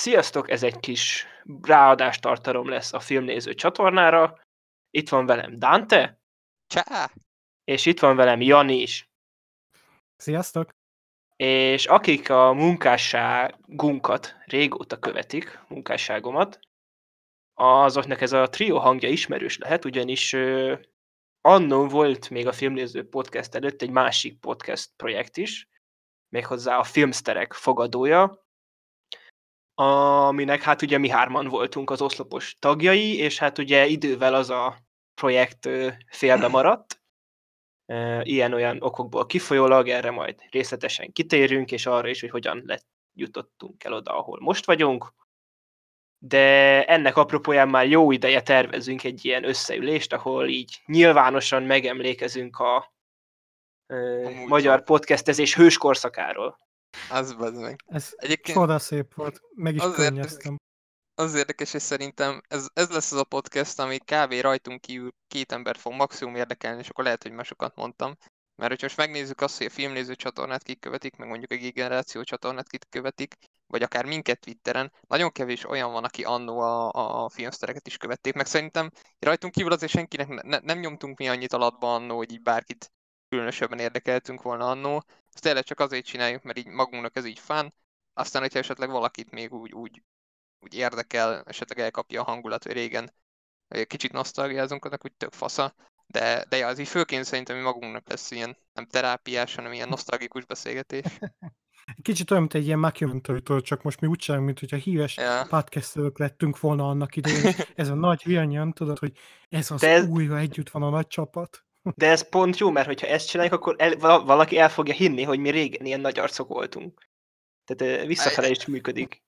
Sziasztok, ez egy kis ráadás tartalom lesz a filmnéző csatornára. Itt van velem Dante. Csá! És itt van velem Jani is. Sziasztok! És akik a munkásságunkat régóta követik, munkásságomat, azoknak ez a trió hangja ismerős lehet, ugyanis annó volt még a filmnéző podcast előtt egy másik podcast projekt is, méghozzá a Filmsterek fogadója, aminek hát ugye mi hárman voltunk az oszlopos tagjai, és hát ugye idővel az a projekt félbe maradt, ilyen-olyan okokból kifolyólag, erre majd részletesen kitérünk, és arra is, hogy hogyan lett, jutottunk el oda, ahol most vagyunk. De ennek apropóján már jó ideje tervezünk egy ilyen összeülést, ahol így nyilvánosan megemlékezünk a, a magyar podcastezés hőskorszakáról. Az meg. Ez Egyébként csoda szép volt, meg is azért, könnyeztem. Az érdekes, és szerintem ez, ez lesz az a podcast, ami kb. rajtunk kívül két ember fog maximum érdekelni, és akkor lehet, hogy másokat mondtam. Mert hogyha most megnézzük azt, hogy a filmnéző csatornát kik követik, meg mondjuk a generáció csatornát kik követik, vagy akár minket Twitteren, nagyon kevés olyan van, aki annó a, a filmsztereket is követték, meg szerintem rajtunk kívül azért senkinek ne, nem nyomtunk mi annyit alatba annó, hogy így bárkit különösebben érdekeltünk volna annó. Ezt tényleg csak azért csináljuk, mert így magunknak ez így fán. Aztán, hogyha esetleg valakit még úgy, úgy, úgy érdekel, esetleg elkapja a hangulat, hogy régen kicsit nosztalgiázunk, annak úgy tök fasza. De, de ja, az így főként szerintem mi magunknak lesz ilyen nem terápiás, hanem ilyen nosztalgikus beszélgetés. Kicsit olyan, mint egy ilyen mockumentary csak most mi úgy csinálunk, mint hogyha híres ja. podcastelők lettünk volna annak idején. Ez a nagy vilnyan, tudod, hogy ez az ez... újra együtt van a nagy csapat. De ez pont jó, mert hogyha ezt csináljuk, akkor el, valaki el fogja hinni, hogy mi régen ilyen nagy arcok voltunk. Tehát visszafele is működik.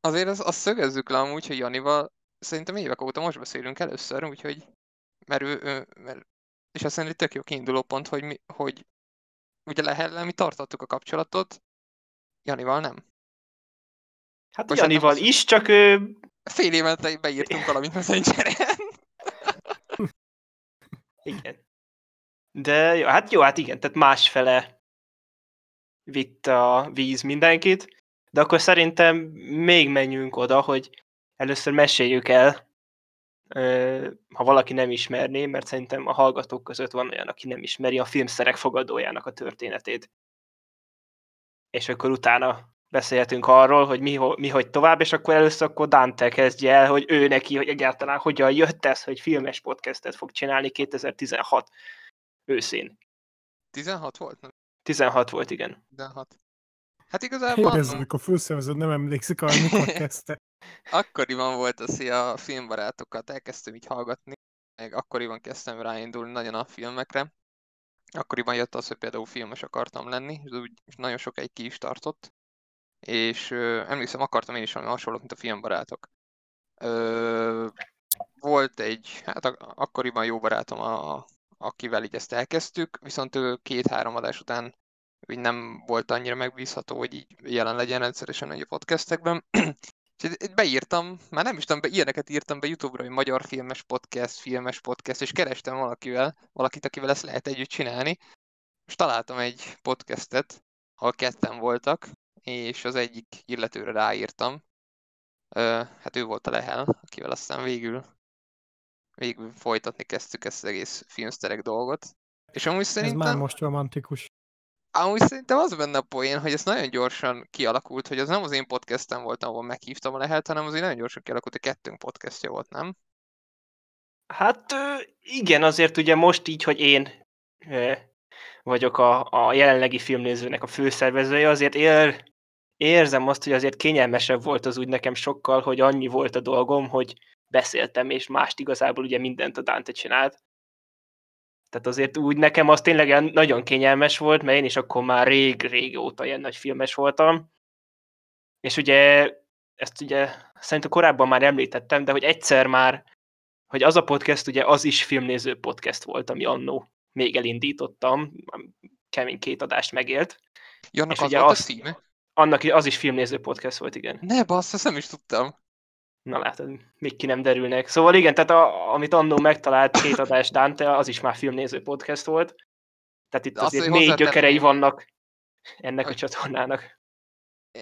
Azért azt az szögezzük le amúgy, hogy Janival szerintem évek óta most beszélünk először, úgyhogy mert ő, ő mert, és azt szerintem tök jó kiinduló pont, hogy, mi, hogy ugye Lehellel mi tartottuk a kapcsolatot, Janival nem. Hát Most Janival is, csak ő... Fél évente beírtunk valamit Messengeren. Igen. De jó, hát jó, hát igen, tehát másfele vitt a víz mindenkit, de akkor szerintem még menjünk oda, hogy először meséljük el, ha valaki nem ismerné, mert szerintem a hallgatók között van olyan, aki nem ismeri a filmszerek fogadójának a történetét. És akkor utána beszélhetünk arról, hogy mi, mi hogy tovább, és akkor először akkor Dante kezdje el, hogy ő neki, hogy egyáltalán hogyan jött ez, hogy filmes podcastet fog csinálni 2016 őszén. 16 volt? Nem? 16 volt, igen. 16. Hát igazából... Érezzük, a főszervező nem emlékszik arra, mikor kezdte. akkoriban volt az, hogy a filmbarátokat elkezdtem így hallgatni, meg akkoriban kezdtem ráindulni nagyon a filmekre. Akkoriban jött az, hogy például filmes akartam lenni, és úgy nagyon sokáig ki is tartott. És ö, emlékszem, akartam én is valami hasonlót, mint a filmbarátok. Ö, volt egy, hát akkoriban jó barátom a, akivel így ezt elkezdtük, viszont ő két-három adás után úgy nem volt annyira megbízható, hogy így jelen legyen rendszeresen a podcastekben. És beírtam, már nem is tudom, be, ilyeneket írtam be Youtube-ra, hogy magyar filmes podcast, filmes podcast, és kerestem valakivel, valakit, akivel ezt lehet együtt csinálni. És találtam egy podcastet, ahol ketten voltak, és az egyik illetőre ráírtam. Ö, hát ő volt a Lehel, akivel aztán végül végül folytatni kezdtük ezt az egész filmszterek dolgot. És amúgy szerintem... Ez már most romantikus. Amúgy szerintem az benne a poén, hogy ez nagyon gyorsan kialakult, hogy az nem az én podcastem volt, ahol meghívtam a lehet, hanem azért nagyon gyorsan kialakult, hogy kettőnk podcastja volt, nem? Hát igen, azért ugye most így, hogy én vagyok a, a jelenlegi filmnézőnek a főszervezője, azért ér, érzem azt, hogy azért kényelmesebb volt az úgy nekem sokkal, hogy annyi volt a dolgom, hogy beszéltem, és mást igazából ugye mindent a Dante csinált. Tehát azért úgy nekem az tényleg nagyon kényelmes volt, mert én is akkor már rég-rég óta ilyen nagy filmes voltam. És ugye ezt ugye szerintem korábban már említettem, de hogy egyszer már, hogy az a podcast ugye az is filmnéző podcast volt, ami annó még elindítottam, kemény két adást megélt. Ja, annak és az ugye volt az, a címe? Annak az is filmnéző podcast volt, igen. Ne, bassz, ezt nem is tudtam. Na látod, még ki nem derülnek. Szóval igen, tehát a, amit annó megtalált két adás Dante, az is már filmnéző podcast volt. Tehát itt azért mély gyökerei vannak ennek a csatornának.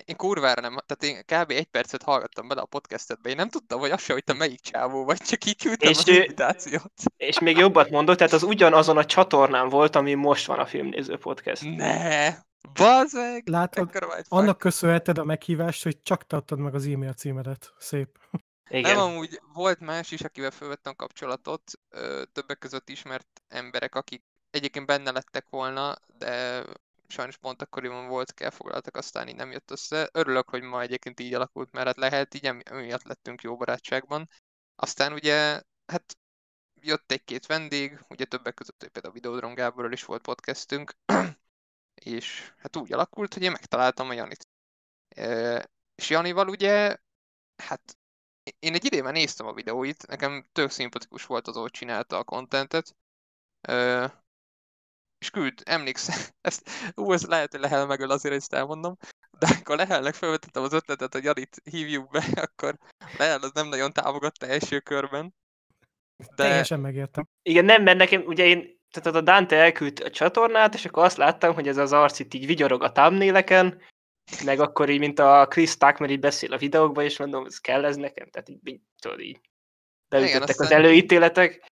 én kurvára nem, tehát én kb. egy percet hallgattam bele a podcastedbe, én nem tudtam, hogy azt se, hogy te melyik csávó vagy, csak így küldtem és az invitációt. És még jobbat mondott, tehát az ugyanazon a csatornán volt, ami most van a Filmnéző Podcast. Ne! Bazeg! Látod, annak köszönheted a meghívást, hogy csak te adtad meg az e-mail címedet. Szép. Igen. Nem, amúgy volt más is, akivel felvettem kapcsolatot, többek között ismert emberek, akik egyébként benne lettek volna, de sajnos pont akkoriban volt, elfoglaltak, aztán így nem jött össze. Örülök, hogy ma egyébként így alakult, mert hát lehet, így emiatt lettünk jó barátságban. Aztán ugye, hát jött egy-két vendég, ugye többek között hogy például Videodron Gáborral is volt podcastünk, és hát úgy alakult, hogy én megtaláltam a Janit. És Janival ugye, hát én egy idében néztem a videóit, nekem tök szimpatikus volt az, hogy csinálta a kontentet, és küld, emlékszem, ezt, ú, ez lehet, hogy Lehel megöl, azért ezt elmondom, de akkor Lehelnek felvetettem az ötletet, hogy Janit hívjuk be, akkor Lehel az nem nagyon támogatta első körben. De... Teljesen megértem. Igen, nem, mert nekem, ugye én, tehát a Dante elküldt a csatornát, és akkor azt láttam, hogy ez az arc itt így vigyorog a thumbnaileken, meg akkor így, mint a Chris Tucker így beszél a videókban, és mondom, ez kell ez nekem, tehát így, így tudod, így beütöttek Igen, az előítéletek.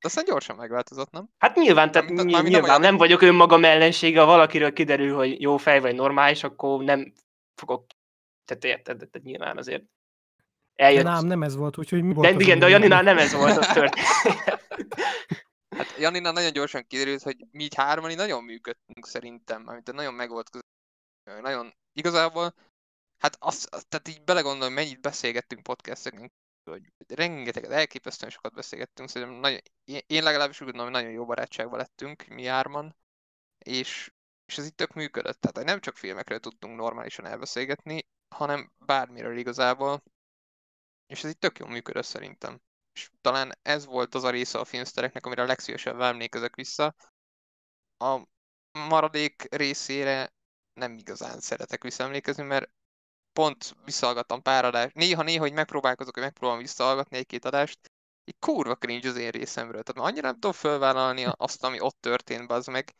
De aztán gyorsan megváltozott, nem? Hát nyilván, tehát Mármint, nyilván, nyilván nem, nem vagyok önmagam ellensége, ha valakiről kiderül, hogy jó fej vagy normális, akkor nem fogok, tehát érted, tehát nyilván azért eljött. De nem, nem ez volt, úgyhogy mi volt De igen, de a Janinál nem ez volt a történet. hát Janinál nagyon gyorsan kiderült, hogy mi így hárman nagyon működtünk szerintem, amit nagyon meg volt között. Nagyon, igazából, hát azt, tehát így belegondolom, mennyit beszélgettünk podcasteken hogy rengeteget, elképesztően sokat beszélgettünk, szerintem nagyon, én legalábbis úgy gondolom, hogy nagyon jó barátságban lettünk mi járman, és, és ez itt tök működött, tehát nem csak filmekről tudtunk normálisan elbeszélgetni, hanem bármiről igazából, és ez itt tök jól működött szerintem. És talán ez volt az a része a filmsztereknek, amire a legszívesebben emlékezek vissza. A maradék részére nem igazán szeretek visszaemlékezni, mert pont visszahallgattam pár adást. Néha-néha, hogy megpróbálkozok, hogy megpróbálom visszahallgatni egy-két adást, így kurva cringe az én részemről. Tehát már annyira nem tudom fölvállalni azt, ami ott történt, az meg.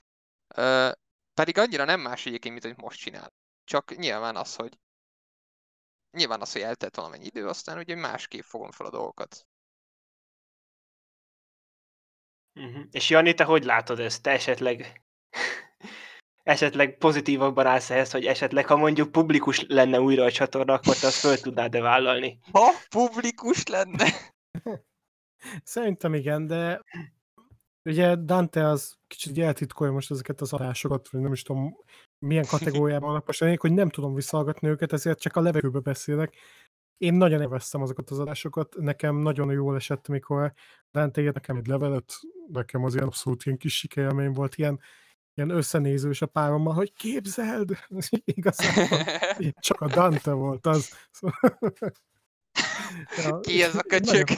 Ö, pedig annyira nem más egyébként, mint hogy most csinál. Csak nyilván az, hogy nyilván az, hogy eltelt valamennyi idő, aztán ugye másképp fogom fel a dolgokat. Uh-huh. És Jani, te hogy látod ezt? Te esetleg esetleg pozitívabban állsz ehhez, hogy esetleg, ha mondjuk publikus lenne újra a csatorna, akkor te azt föl tudnád-e vállalni? Ha publikus lenne? Szerintem igen, de ugye Dante az kicsit eltitkolja most ezeket az adásokat, vagy nem is tudom milyen kategóriában vannak most, hogy nem tudom visszahallgatni őket, ezért csak a levegőbe beszélek. Én nagyon élveztem azokat az adásokat, nekem nagyon jól esett, mikor Dante írt nekem egy levelet, nekem az ilyen abszolút ilyen kis sikerélmény volt, ilyen ilyen összenézős a párommal, hogy képzeld, igazából csak a Dante volt az. ja, Ki ez a köcsög?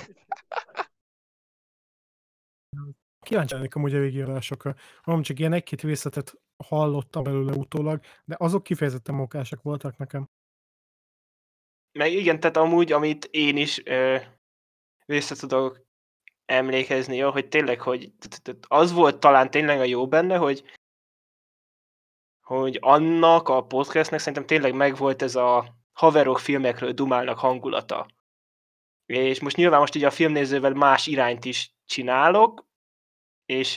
Kíváncsi lennék amúgy a végigírásokra. Hanem csak ilyen egy-két részletet hallottam belőle utólag, de azok kifejezetten mókásak voltak nekem. Meg igen, tehát amúgy, amit én is ö, vissza tudok emlékezni, hogy tényleg, hogy az volt talán tényleg a jó benne, hogy hogy annak a podcastnek szerintem tényleg megvolt ez a haverok filmekről dumálnak hangulata. És most nyilván most így a filmnézővel más irányt is csinálok, és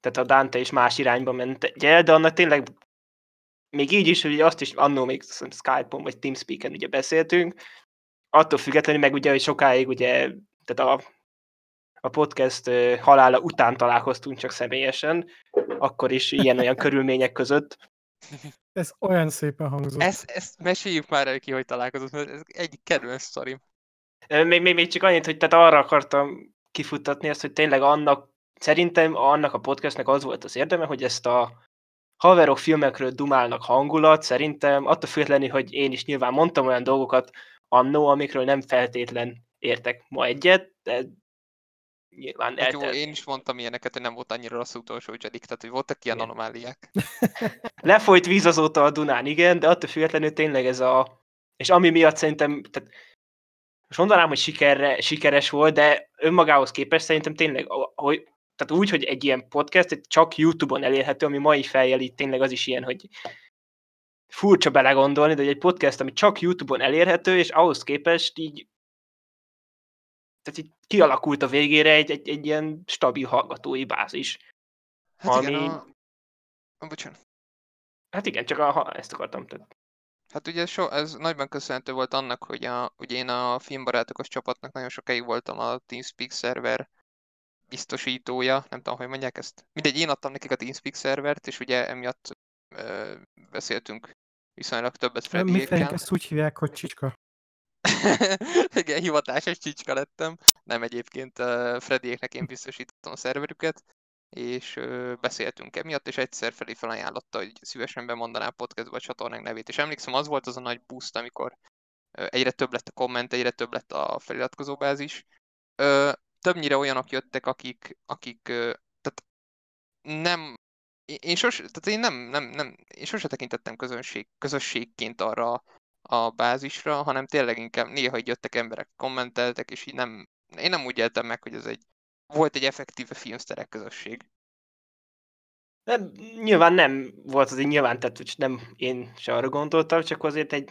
tehát a Dante is más irányba ment el, de annak tényleg még így is, hogy azt is annó még Skype-on vagy Teamspeak-en ugye beszéltünk, attól függetlenül meg ugye, hogy sokáig ugye, tehát a a podcast halála után találkoztunk csak személyesen, akkor is ilyen-olyan körülmények között. Ez olyan szépen hangzott. Ezt, ezt meséljük már el ki, hogy találkozott, mert ez egy kedvenc sztorim. Még, még, még csak annyit, hogy tehát arra akartam kifuttatni ezt, hogy tényleg annak, szerintem annak a podcastnek az volt az érdeme, hogy ezt a haverok filmekről dumálnak hangulat, szerintem attól függetlenül, hogy én is nyilván mondtam olyan dolgokat annó, amikről nem feltétlen értek ma egyet, de nyilván hát eltelt. Jó, én is mondtam ilyeneket, hogy nem volt annyira rossz utolsó Jedik, tehát hogy voltak ilyen igen. anomáliák. Lefolyt víz azóta a Dunán, igen, de attól függetlenül tényleg ez a... És ami miatt szerintem, tehát most mondanám, hogy sikerre, sikeres volt, de önmagához képest szerintem tényleg, hogy, tehát úgy, hogy egy ilyen podcast csak YouTube-on elérhető, ami mai fejjel itt tényleg az is ilyen, hogy furcsa belegondolni, de hogy egy podcast, ami csak YouTube-on elérhető, és ahhoz képest így tehát így kialakult a végére egy, egy, egy ilyen stabil hallgatói bázis. Hát Ami- igen, a... a... Bocsánat. Hát igen, csak a, ha ezt akartam. Tehát. Hát ugye so, ez nagyban köszönhető volt annak, hogy a, ugye én a filmbarátokos csapatnak nagyon sokáig voltam a TeamSpeak szerver biztosítója, nem tudom, hogy mondják ezt. Mindegy, én adtam nekik a TeamSpeak szervert, és ugye emiatt ö, beszéltünk viszonylag többet Mi felénk Freddyékkel. ezt úgy hívják, hogy csicska. Igen, hivatásos csicska lettem. Nem egyébként uh, Freddyéknek én biztosítottam a szerverüket, és uh, beszéltünk emiatt, és egyszer Freddy felajánlotta, hogy szívesen bemondaná a podcastba a csatornánk nevét. És emlékszem, az volt az a nagy boost, amikor uh, egyre több lett a komment, egyre több lett a feliratkozóbázis. Uh, többnyire olyanok jöttek, akik, akik uh, tehát nem én sos, tehát én nem, nem, nem, én sose tekintettem közönség, közösségként arra a bázisra, hanem tényleg inkább néha így jöttek emberek, kommenteltek, és így nem, én nem úgy éltem meg, hogy ez egy, volt egy effektíve filmszterek közösség. Nem, nyilván nem volt az egy nyilván, tehát hogy nem én se arra gondoltam, csak azért egy,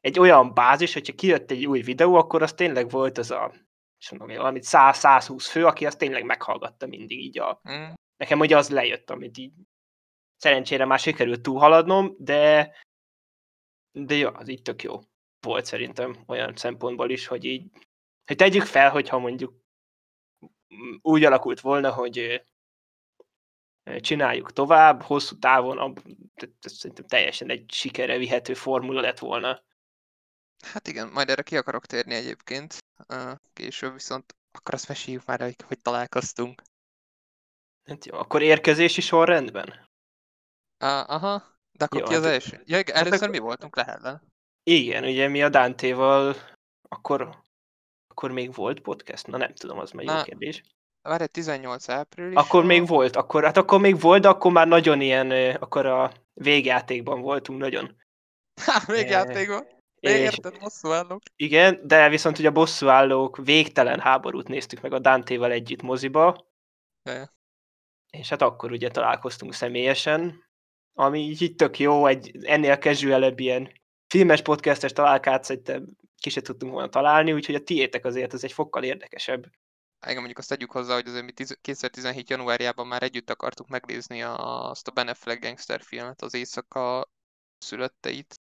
egy olyan bázis, hogyha kijött egy új videó, akkor az tényleg volt az a, és mondom, valamit 100-120 fő, aki azt tényleg meghallgatta mindig így a, Mm. nekem ugye az lejött, amit így szerencsére már sikerült túlhaladnom, de de jó, az így tök jó volt szerintem olyan szempontból is, hogy így, hogy tegyük fel, hogyha mondjuk úgy alakult volna, hogy csináljuk tovább, hosszú távon, ab, ez szerintem teljesen egy sikerre vihető formula lett volna. Hát igen, majd erre ki akarok térni egyébként, később viszont akkor azt meséljük már, hogy, hogy találkoztunk. Hát jó, akkor érkezési sorrendben? Uh, aha, de akkor Jó, ki az hát- első? Ja, igen, először akkor- mi voltunk Lehellen? Igen, ugye mi a Dante-val, akkor, akkor még volt podcast? Na nem tudom, az már jó Na, kérdés. Várj, 18 április. Akkor még volt, akkor, hát akkor még volt, de akkor már nagyon ilyen, akkor a végjátékban voltunk nagyon. Ha, még Eh, játékban. És, Érted, bosszú állok. igen, de viszont ugye a bosszúállók végtelen háborút néztük meg a Dante-val együtt moziba, Ja. és hát akkor ugye találkoztunk személyesen, ami így, tök jó, egy ennél casualebb ilyen filmes podcastes találkát szerintem ki se tudtunk volna találni, úgyhogy a tiétek azért ez egy fokkal érdekesebb. Igen, mondjuk azt tegyük hozzá, hogy azért mi tiz- 2017. januárjában már együtt akartuk megnézni azt a Ben Affleck gangster filmet, az éjszaka szülötteit.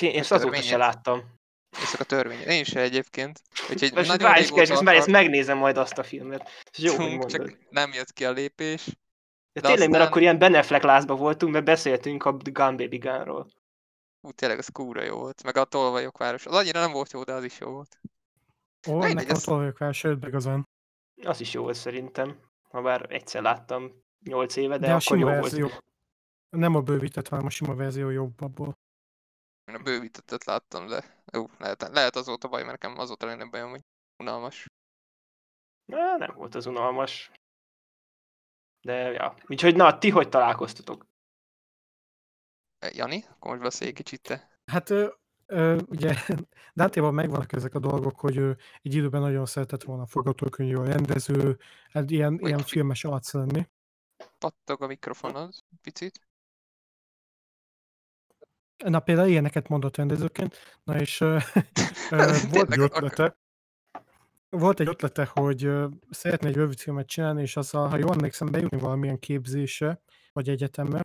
Én A ezt azóta se láttam. Éjszaka törvény. Én se egyébként. Úgyhogy Most nagyon régóta és most már ezt akar- megnézem majd azt a filmet. Ez jó, Tunk, csak nem jött ki a lépés. De de tényleg, mert aztán- akkor ilyen Ben Affleck lázba voltunk, mert beszéltünk a Gun Baby Gunról. Ú, tényleg az kúra jó volt. Meg a Tolvajok város. Az annyira nem volt jó, de az is jó volt. Ó, nekem ez- a tolvajok vár, sőt, igazán. Az is jó volt szerintem. Ha bár egyszer láttam 8 éve, de, De, a akkor sima jó verzió. volt. Nem a bővített, hanem a sima verzió jobb abból. Én a bővítettet láttam, de jó, lehet, lehet azóta baj, mert nekem azóta lenne bajom, hogy unalmas. Na, nem volt az unalmas. De, ja. Úgyhogy na, ti hogy találkoztatok? E, Jani, akkor most beszélj egy kicsit te. Hát ö, ö, ugye Dante-ban megvannak ezek a dolgok, hogy ő egy időben nagyon szeretett volna forgatókönyvű rendező, hát ilyen, ilyen filmes arc lenni. Pattog a mikrofonod picit. Na például ilyeneket mondott rendezőként. Na és ö, ö, volt egy ötlete, volt egy ötlete, hogy szeretne egy rövidfilmet csinálni, és azzal, ha jól emlékszem, bejutni valamilyen képzésre, vagy egyetemre,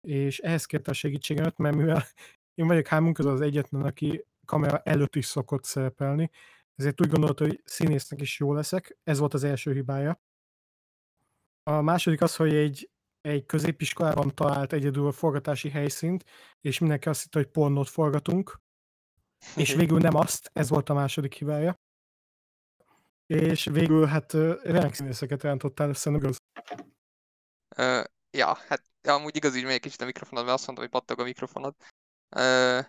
és ehhez kérte a segítségemet, mert mivel én vagyok hármunk közül az egyetlen, aki kamera előtt is szokott szerepelni, ezért úgy gondolta, hogy színésznek is jó leszek. Ez volt az első hibája. A második az, hogy egy, egy középiskolában talált egyedül a forgatási helyszínt, és mindenki azt hitte, hogy pornót forgatunk, és végül nem azt, ez volt a második hibája. És végül hát remek színészeket rántottál össze, nem igaz? Ö, ja, hát ja, amúgy igaz, hogy még kicsit a mikrofonod, mert azt mondtam, hogy pattog a mikrofonod. Ö,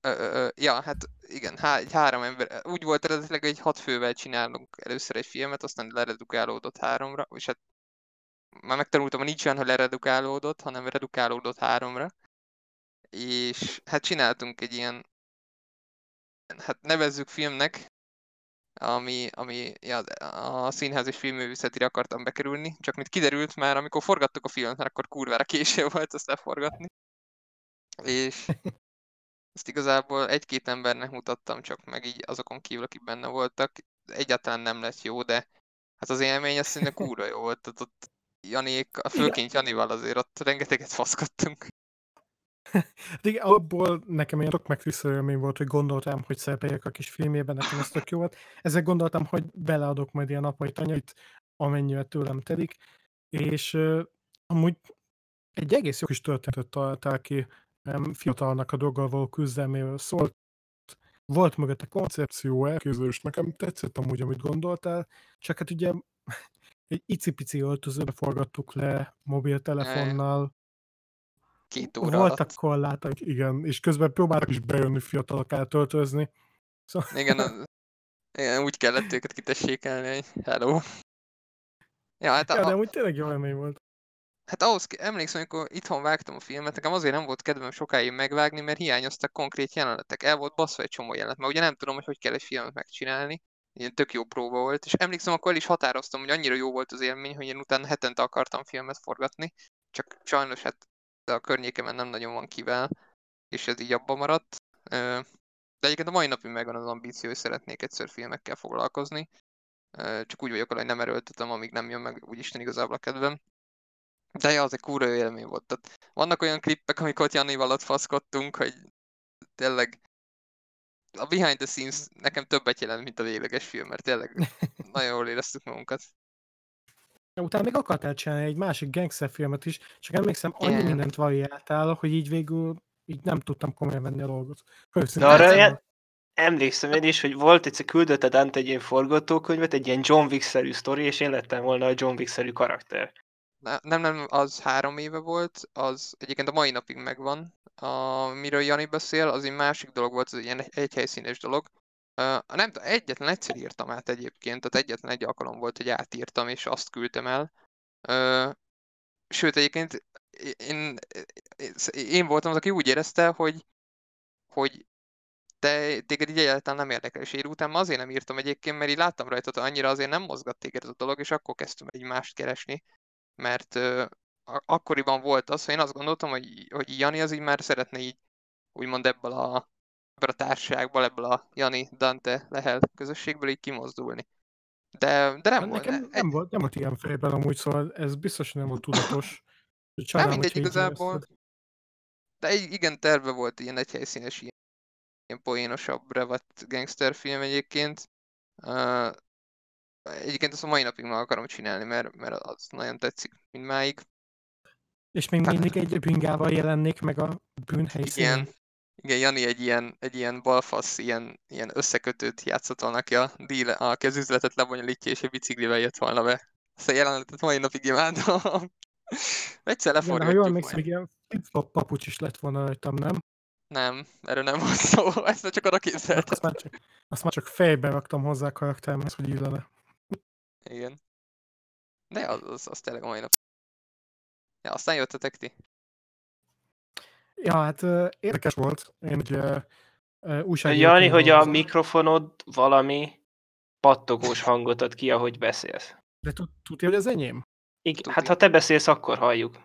ö, ö, ja, hát igen, há, egy három ember. Úgy volt eredetileg, hogy hat fővel csinálunk először egy filmet, aztán leredukálódott háromra, és hát már megtanultam, hogy nincs olyan, hogy leredukálódott, hanem redukálódott háromra. És hát csináltunk egy ilyen, hát nevezzük filmnek, ami, ami ja, a színház és filmművészetire akartam bekerülni, csak mint kiderült már, amikor forgattuk a filmet, mert akkor kurvára késő volt azt leforgatni. És ezt igazából egy-két embernek mutattam csak meg így azokon kívül, akik benne voltak. Egyáltalán nem lett jó, de hát az élmény azt szerintem kúra jó volt. Tehát ott Janék, a főként Janival azért ott rengeteget faszkodtunk. Hát igen, abból nekem ilyen tök megtisztelő volt, hogy gondoltam, hogy szerepeljek a kis filmjében, nekem ez tök jó volt. Ezek gondoltam, hogy beleadok majd ilyen apai tanyait, amennyire tőlem telik, és uh, amúgy egy egész jó kis történetet találtál ki um, fiatalnak a dolggal való küzdelméről szólt. Volt mögötte koncepció, elképzelés, nekem tetszett amúgy, amit gondoltál, csak hát ugye egy icipici öltözőbe forgattuk le mobiltelefonnal, Két óra voltak alatt. korlátok, igen, és közben próbáltak is bejönni fiatalok eltöltözni. Szóval... Igen, az, igen, úgy kellett őket kitessékelni, hogy hello. Ja, hát, Ja, de a, úgy tényleg jó élmény volt. hát ahhoz, emlékszem, amikor itthon vágtam a filmet, nekem azért nem volt kedvem sokáig megvágni, mert hiányoztak konkrét jelenetek. El volt baszva egy csomó jelenet, mert ugye nem tudom, hogy hogy kell egy filmet megcsinálni. Ilyen tök jó próba volt, és emlékszem, akkor el is határoztam, hogy annyira jó volt az élmény, hogy én utána hetente akartam filmet forgatni, csak sajnos hát a környékemen nem nagyon van kivel, és ez így abba maradt. De egyébként a mai napig megvan az ambíció, hogy szeretnék egyszer filmekkel foglalkozni. Csak úgy vagyok hogy nem erőltetem, amíg nem jön meg úgyisten igazából a kedvem. De ja, az egy kúra élmény volt. Tehát vannak olyan klippek, amikor ott Janival ott faszkodtunk, hogy tényleg a behind the scenes nekem többet jelent, mint a végleges film, mert tényleg nagyon jól éreztük magunkat. Utána még akartál csinálni egy másik gangsterfilmet is, csak emlékszem, annyi Igen. mindent variáltál, hogy így végül így nem tudtam komolyan venni a dolgot. De Őszintén arra ilyen, emlékszem én is, hogy volt egyszer küldött a Dante egy ilyen forgatókönyvet, egy ilyen John Wick-szerű sztori, és én lettem volna a John Wick-szerű karakter. Ne- Nem, nem, az három éve volt, az egyébként a mai napig megvan. A, miről Jani beszél, az egy másik dolog volt, az egy ilyen egy- egyhelyszínes dolog. Uh, nem egyetlen egyszer írtam át egyébként, tehát egyetlen egy alkalom volt, hogy átírtam, és azt küldtem el. Uh, sőt, egyébként én, én, én voltam az, aki úgy érezte, hogy, hogy te, téged így egyáltalán nem érdekel, és én utána azért nem írtam egyébként, mert így láttam rajta, hogy annyira azért nem mozgat téged ez a dolog, és akkor kezdtem egy mást keresni, mert uh, akkoriban volt az, hogy én azt gondoltam, hogy, hogy Jani az így már szeretne így úgymond ebből a, ebből a társaságból, ebből a Jani, Dante, Lehel közösségből így kimozdulni. De, de nem Hát volt. Nekem egy- nem volt, nem volt ilyen fejben amúgy, szóval ez biztos nem volt tudatos. Nem Csodálom, mindegy igazából. érezted. De egy, igen, terve volt ilyen egyhelyszínes, ilyen, ilyen poénosabb, revatt gangster film egyébként. Uh, egyébként azt a mai napig meg akarom csinálni, mert, mert az nagyon tetszik mindmáig. És még Hát- mindig egy bringával jelennék meg a bűnhelyszínen. Igen, igen, Jani egy ilyen, egy ilyen balfasz, ilyen, ilyen összekötőt játszott volna, aki a, deal, aki az üzletet lebonyolítja, és egy biciklivel jött volna be. Ezt a jelenetet mai napig imádom. Egyszer Igen, de ha jól leforgatjuk emlékszem, ilyen papucs is lett volna rajtam, nem? Nem, erről nem volt szó, ezt csak arra Hát képzeltem. azt már csak, azt már csak fejbe raktam hozzá a karakteremhez, hogy illene. Igen. De az, az, az tényleg a mai nap. Ja, aztán jöttetek ti. Ja, hát érdekes volt. Én ugye ö, újságíróként Jani, hogy a mikrofonod valami pattogós hangot ad ki, ahogy beszélsz. De tud- tudja, hogy az enyém? Igen, hát ha te beszélsz, akkor halljuk.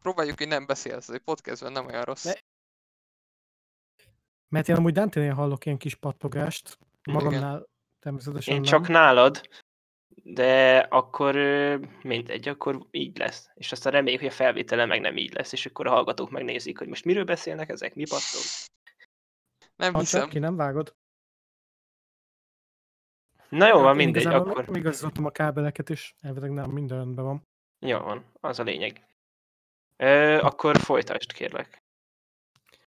Próbáljuk, hogy nem beszélsz, egy podcastben nem olyan rossz. Mert én amúgy Dante-nél hallok ilyen kis pattogást, Igen. magamnál természetesen Én nem. csak nálad, de akkor mindegy, akkor így lesz. És aztán reméljük, hogy a felvétele meg nem így lesz, és akkor a hallgatók megnézik, hogy most miről beszélnek ezek, mi pattog. Nem Ha hiszem. csak ki nem vágod. Na jó, van, Hát én mindegy, igazából akkor Még igazoltam a kábeleket is, elvileg nem, minden rendben van. jó van, az a lényeg. Ö, akkor folytasd, kérlek.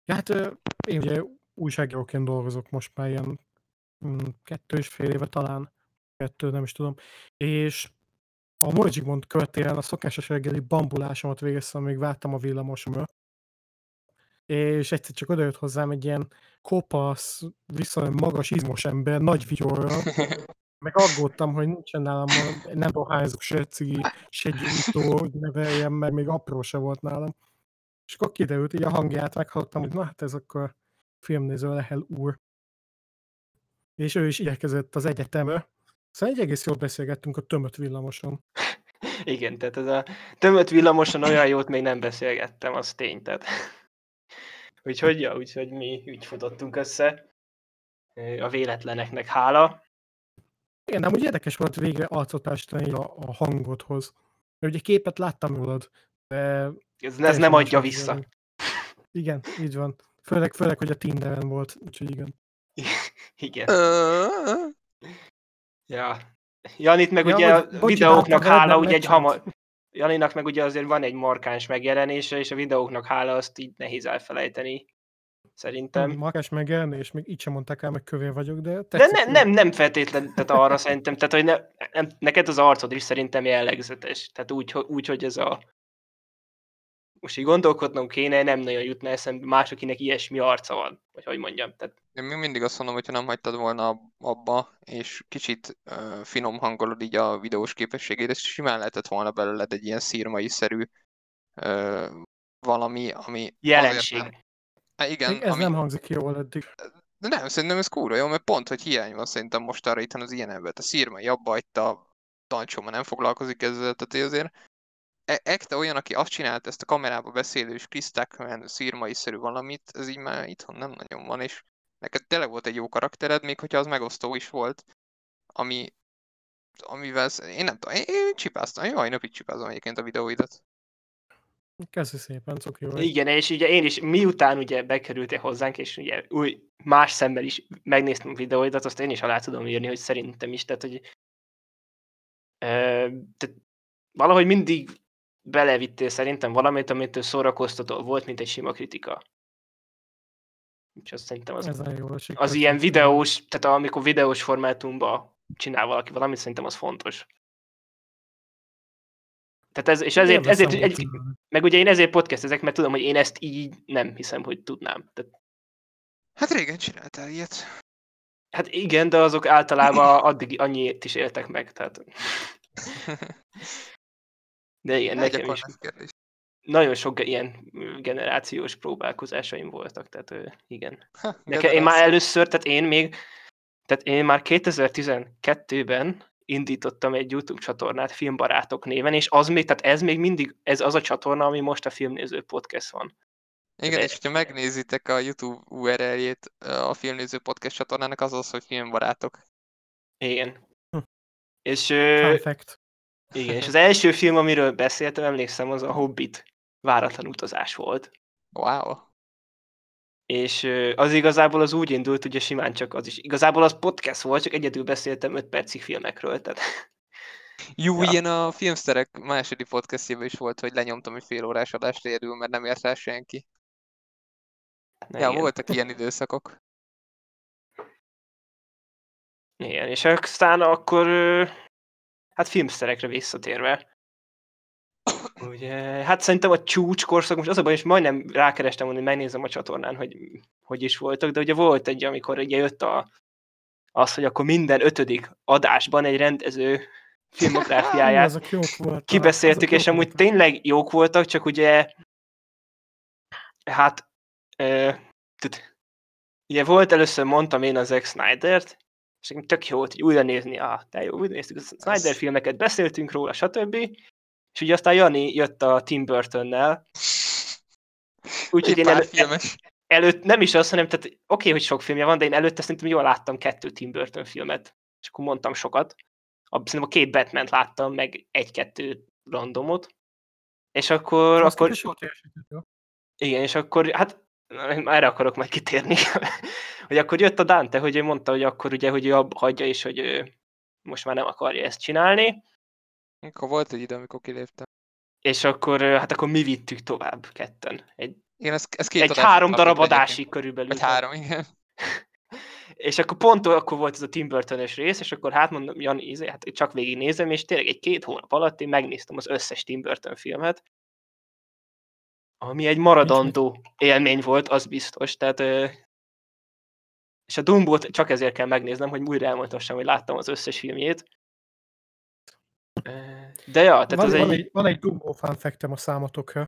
Ja, hát én ugye újságíróként dolgozok most már ilyen mm, kettő és fél éve talán, kettő, nem is tudom, és a Morigimond követően a szokásos reggeli bambulásomat végeztem, még vártam a villamosomra. És egyszer csak odajött hozzám egy ilyen kopasz, viszonylag magas, izmos ember, nagy vigyorral, meg aggódtam, hogy nincsen nálam, a- nem dohányzok, se cigi, se gyújtó, hogy neveljem, meg még apró se volt nálam. És akkor kiderült, így a hangját meghallottam, hogy na hát ez akkor filmnéző Lehel úr. És ő is igyekezett az egyetemre. Szóval egy egész jól beszélgettünk a tömött villamoson. Igen, tehát ez a tömött villamoson olyan jót még nem beszélgettem, az tény, tehát. Úgyhogy, ja, úgyhogy mi úgy futottunk össze. A véletleneknek hála. Igen, de amúgy érdekes volt végre arcot a, a hangodhoz. Mert ugye képet láttam rólad, de... Ez, ez nem adja vissza. Jelen. Igen, így van. Főleg, főleg, hogy a Tinderen volt, úgyhogy igen. igen. Ja. Janit meg ja, ugye a videóknak hála, ugye egy hamar... Janinak meg ugye azért van egy markáns megjelenése, és a videóknak hála azt így nehéz elfelejteni. Szerintem. Markáns megjelenés, még így sem mondták el, meg kövér vagyok, de... De ne, nem, nem feltétlen, tehát arra szerintem, tehát hogy ne, nem, neked az arcod is szerintem jellegzetes. Tehát úgy, úgy, hogy ez a most így gondolkodnom kéne, nem nagyon jutna eszembe más, akinek ilyesmi arca van, vagy hogy mondjam. Tehát... Én még mindig azt mondom, hogyha nem hagytad volna abba, és kicsit uh, finom hangolod így a videós képességét, és simán lehetett volna belőled egy ilyen szírmai-szerű uh, valami, ami... Jelenség. Nem... Hát igen, ez ami... nem hangzik jól eddig. De nem, szerintem ez kúra jó, mert pont, hogy hiány van szerintem most arra itt az ilyen ember. A szírmai abba hagyta, Dancsó nem foglalkozik ezzel, tehát azért Ekte olyan, aki azt csinált ezt a kamerába beszélő és Chris Tuckman szírmai-szerű valamit, ez így már itthon nem nagyon van, és neked tényleg volt egy jó karaktered, még hogyha az megosztó is volt, ami, amivel én nem tudom, én, én csipáztam, én mai napig csipázom egyébként a videóidat. Köszi szépen, cuki vagy. Igen, és ugye én is miután ugye bekerültél hozzánk, és ugye új, más szemmel is megnéztem a videóidat, azt én is alá tudom írni, hogy szerintem is, tehát hogy ö, tehát valahogy mindig belevittél szerintem valamit, amitől szórakoztató volt, mint egy sima kritika. Úgyhogy szerintem az, Ez jó, az ilyen videós, tehát amikor videós formátumban csinál valaki valamit, szerintem az fontos. Tehát ez, és ezért, ezért egy, meg ugye én ezért podcastezek, mert tudom, hogy én ezt így nem hiszem, hogy tudnám. Tehát... Hát régen csináltál ilyet. Hát igen, de azok általában addig annyiért is éltek meg, tehát... De igen, nekem is. Kérdés. Nagyon sok ilyen generációs próbálkozásaim voltak, tehát igen. Ha, nekem, én már először, tehát én még, tehát én már 2012-ben indítottam egy YouTube csatornát Filmbarátok néven, és az még, tehát ez még mindig, ez az a csatorna, ami most a Filmnéző Podcast van. Igen, és ha megnézitek a YouTube URL-jét a Filmnéző Podcast csatornának, az az, hogy Filmbarátok. Igen. Hm. És... Fact. Igen, és az első film, amiről beszéltem, emlékszem, az a Hobbit váratlan utazás volt. Wow. És az igazából az úgy indult, ugye simán csak az is. Igazából az podcast volt, csak egyedül beszéltem 5 percig filmekről, tehát... Jó, ja. ilyen a Filmsterek második podcastjében is volt, hogy lenyomtam egy fél órás adást érül, mert nem ért rá senki. Na, ja, igen. voltak ilyen időszakok. Igen, és aztán akkor hát filmszerekre visszatérve, ugye, hát szerintem a csúcskorszak, most az a baj, és majdnem rákerestem, hogy megnézem a csatornán, hogy hogy is voltak, de ugye volt egy, amikor ugye jött a, az, hogy akkor minden ötödik adásban egy rendező filmográfiáját kibeszéltük, és amúgy voltak. tényleg jók voltak, csak ugye hát e, ugye volt először, mondtam én az Zack Snyder-t, és nekem tök jó volt hogy újra nézni, ah, de jó, úgy néztük a Snyder filmeket, beszéltünk róla, stb. És ugye aztán Jani jött a Tim Burtonnel. Úgyhogy én elő, előtt nem is az, hanem tehát oké, okay, hogy sok filmje van, de én előtte szerintem jól láttam kettő Tim Burton filmet. És akkor mondtam sokat. A, szerintem a két batman láttam, meg egy-kettő randomot. És akkor... Azt akkor igen, és akkor hát erre akarok majd kitérni, hogy akkor jött a Dante, hogy ő mondta, hogy akkor ugye, hogy ő hagyja, és hogy ő most már nem akarja ezt csinálni. Akkor volt egy ide, amikor kiléptem. És akkor, hát akkor mi vittük tovább ketten. Egy, igen, ez, ez két egy három darab adásig körülbelül. Egy három, igen. és akkor pont akkor volt ez a Tim burton rész, és akkor hát mondom, Jani, izé, hát csak végignézem, és tényleg egy két hónap alatt én megnéztem az összes Tim Burton filmet, ami egy maradandó élmény volt, az biztos. Tehát, és a Dumbót csak ezért kell megnéznem, hogy újra elmondhassam, hogy láttam az összes filmjét. De ja, tehát van, az van egy... egy... Van egy Dumbo fanfektem a számotokra.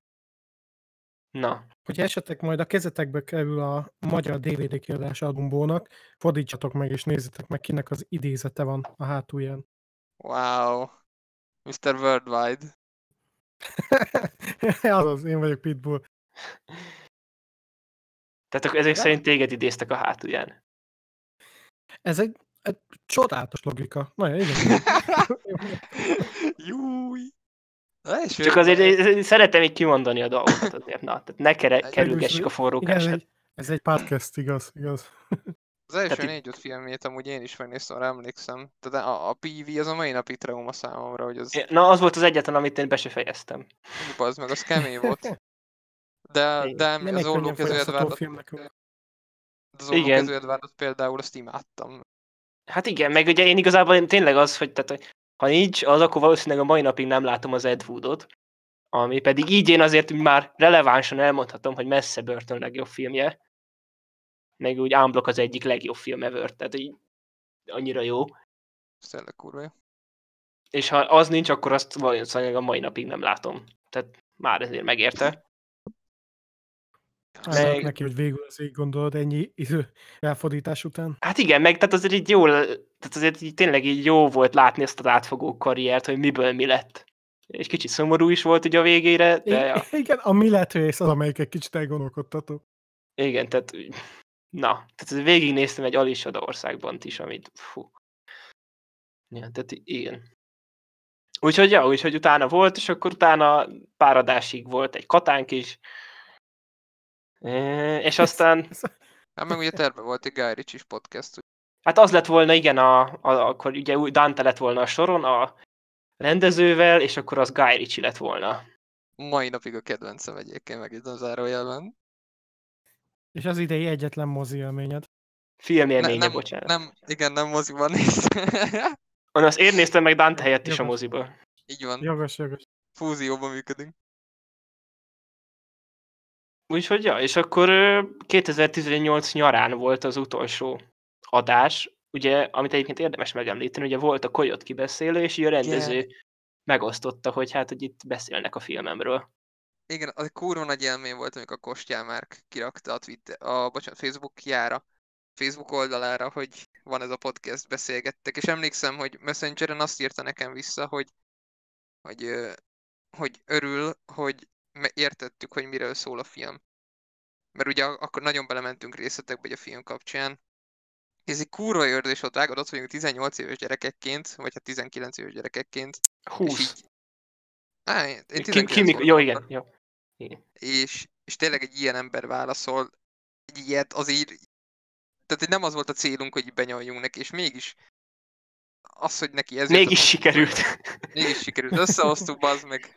Na. Hogy esetleg majd a kezetekbe kerül a magyar DVD kiadás a Dumbónak, fordítsatok meg és nézzétek meg, kinek az idézete van a hátulján. Wow. Mr. Worldwide. Azaz, én vagyok Pitbull. Tehát akkor ezek szerint téged idéztek a hátulján. Ez egy, egy csodálatos logika. Nagyon igen. Júj! Csak azért én szeretem így kimondani a dolgokat azért. Na, tehát ne kere, kerülgessük a Igen, ez forrókását. egy, ez egy podcast, igaz, igaz. Az első négy-öt filmét amúgy én is megnéztem, arra emlékszem. Tehát a, a PV az a mai napig trauma számomra, hogy az Na, az volt az egyetlen, amit én be se fejeztem. az meg, az kemény volt. De, de Nem az Olló nekünk. az Olló Edwardot például azt imádtam. Hát igen, meg ugye én igazából én tényleg az, hogy tehát, hogy ha nincs, az akkor valószínűleg a mai napig nem látom az Ed Woodot, ami pedig így én azért már relevánsan elmondhatom, hogy messze Burton legjobb filmje, meg úgy Unblock az egyik legjobb film ever, tehát így annyira jó. Tényleg kurva jó. És ha az nincs, akkor azt valószínűleg a mai napig nem látom. Tehát már ezért megérte. Meg- neki, hogy végül az így gondolod ennyi idő elfordítás után. Hát igen, meg tehát azért így jó, tehát azért így tényleg így jó volt látni ezt az átfogó karriert, hogy miből mi lett. És kicsit szomorú is volt ugye a végére, de ja, I- Igen, a mi lett rész az, amelyik egy kicsit elgondolkodtató. igen, tehát na, tehát végignéztem egy Alicia országban is, amit fú. Ja, tehát igen. Úgyhogy, ja, úgyhogy utána volt, és akkor utána pár adásig volt egy katánk is. E, És aztán, Hát meg ugye terve volt egy Guy Ritchie podcast, hát az lett volna, igen, a, a, akkor ugye új Dante lett volna a soron, a rendezővel, és akkor az Guy Ritchie lett volna. mai napig a kedvencem egyébként meg itt a zárójelben. És az idei egyetlen mozi élményed. Filmélménye, nem, bocsánat. nem, igen, nem moziban néztem. Azt én néztem meg Dante helyett is a Jogos. moziba. Így van, Jogos, jogos. fúzióban működünk. Úgyhogy ja, és akkor ö, 2018 nyarán volt az utolsó adás, ugye, amit egyébként érdemes megemlíteni, ugye volt a Koyot kibeszélő, és így a rendező megosztotta, hogy hát, hogy itt beszélnek a filmemről. Igen, az egy kurva nagy élmény volt, amikor a Kostyán már kirakta a, Twitter, a bocsánat, Facebookjára, Facebook oldalára, hogy van ez a podcast, beszélgettek, és emlékszem, hogy Messengeren azt írta nekem vissza, hogy, hogy, hogy örül, hogy értettük, hogy miről szól a film. Mert ugye ak- akkor nagyon belementünk részletekbe a film kapcsán. Ez egy kurva érzés volt, vágod, ott vagyunk 18 éves gyerekekként, vagy hát 19 éves gyerekekként, és 20. így... Á, én én Ki, 19 ki, voltam jó, igen, jó. Igen. és, és tényleg egy ilyen ember válaszol, egy ilyet azért, tehát nem az volt a célunk, hogy így benyoljunk neki, és mégis az, hogy neki ez Mégis jutott, sikerült. mégis sikerült, összehoztuk, az meg.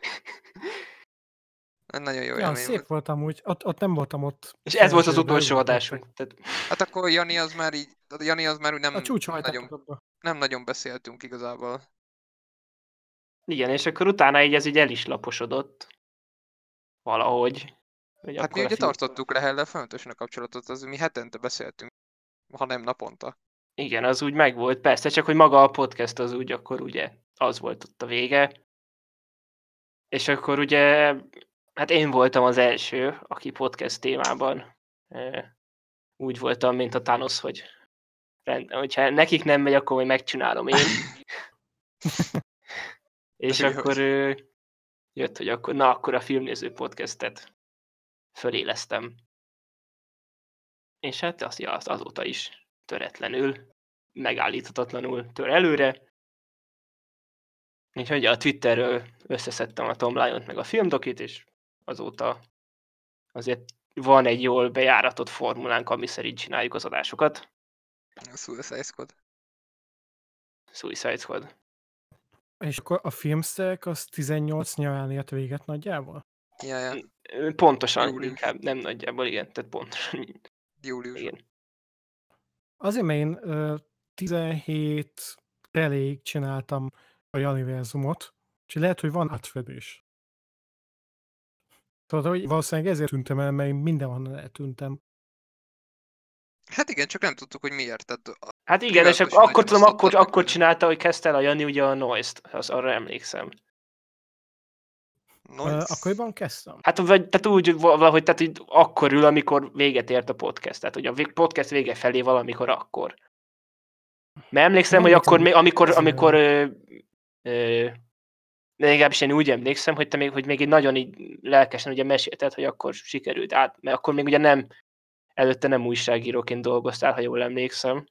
Nagyon jó Ja, szép volt. volt amúgy. Ott, ott nem voltam ott. És ez volt az utolsó adásunk. Tehát, Hát akkor Jani az már így, Jani az már úgy nem, A nagyon, nem nagyon beszéltünk igazából. igen, és akkor utána így ez így el is laposodott. Valahogy. Hogy Hát mi ugye tartottuk Lehellel folyamatosan a kapcsolatot, az mi hetente beszéltünk, ha nem naponta. Igen, az úgy megvolt, persze, csak hogy maga a podcast az úgy, akkor ugye az volt ott a vége. És akkor ugye, hát én voltam az első, aki podcast témában úgy voltam, mint a Thanos, hogy rend, hogyha nekik nem megy, akkor majd megcsinálom én. És akkor ö, jött, hogy akkor, na, akkor a filmnéző podcastet föléleztem. És hát azt, ja, az azóta is töretlenül, megállíthatatlanul tör előre. Úgyhogy a Twitterről összeszedtem a Tom Lyon-t meg a filmdokit, és azóta azért van egy jól bejáratott formulánk, ami szerint csináljuk az adásokat. A Suicide Squad. Suicide Squad. És akkor a filmsztek az 18 nyarán ért véget nagyjából? Ja, ja. Pontosan, Július. inkább nem nagyjából, igen, tehát pontosan, Július. igen. Azért, mert én ö, 17 elég csináltam a Janiverzumot, és lehet, hogy van átfedés. Tudod, hogy valószínűleg ezért tűntem el, mert én mindenhonnan eltűntem. Hát igen, csak nem tudtuk, hogy miért. Tehát a- Hát igen, és Tudatosan akkor, akkor tudom, akkor, akkor csinálta, hogy kezdte el a Jani ugye a Noise-t, az arra emlékszem. Noise. akkoriban kezdtem. Hát vagy, tehát úgy valahogy, tehát így akkor ül, amikor véget ért a podcast. Tehát, hogy a podcast vége felé valamikor akkor. Mert emlékszem, Nem hogy akkor, emlékszem, még- amikor, amikor ö, ö, de legalábbis én úgy emlékszem, hogy te még, hogy még egy nagyon így lelkesen ugye mesélted, hogy akkor sikerült át, mert akkor még ugye nem, előtte nem újságíróként dolgoztál, ha jól emlékszem.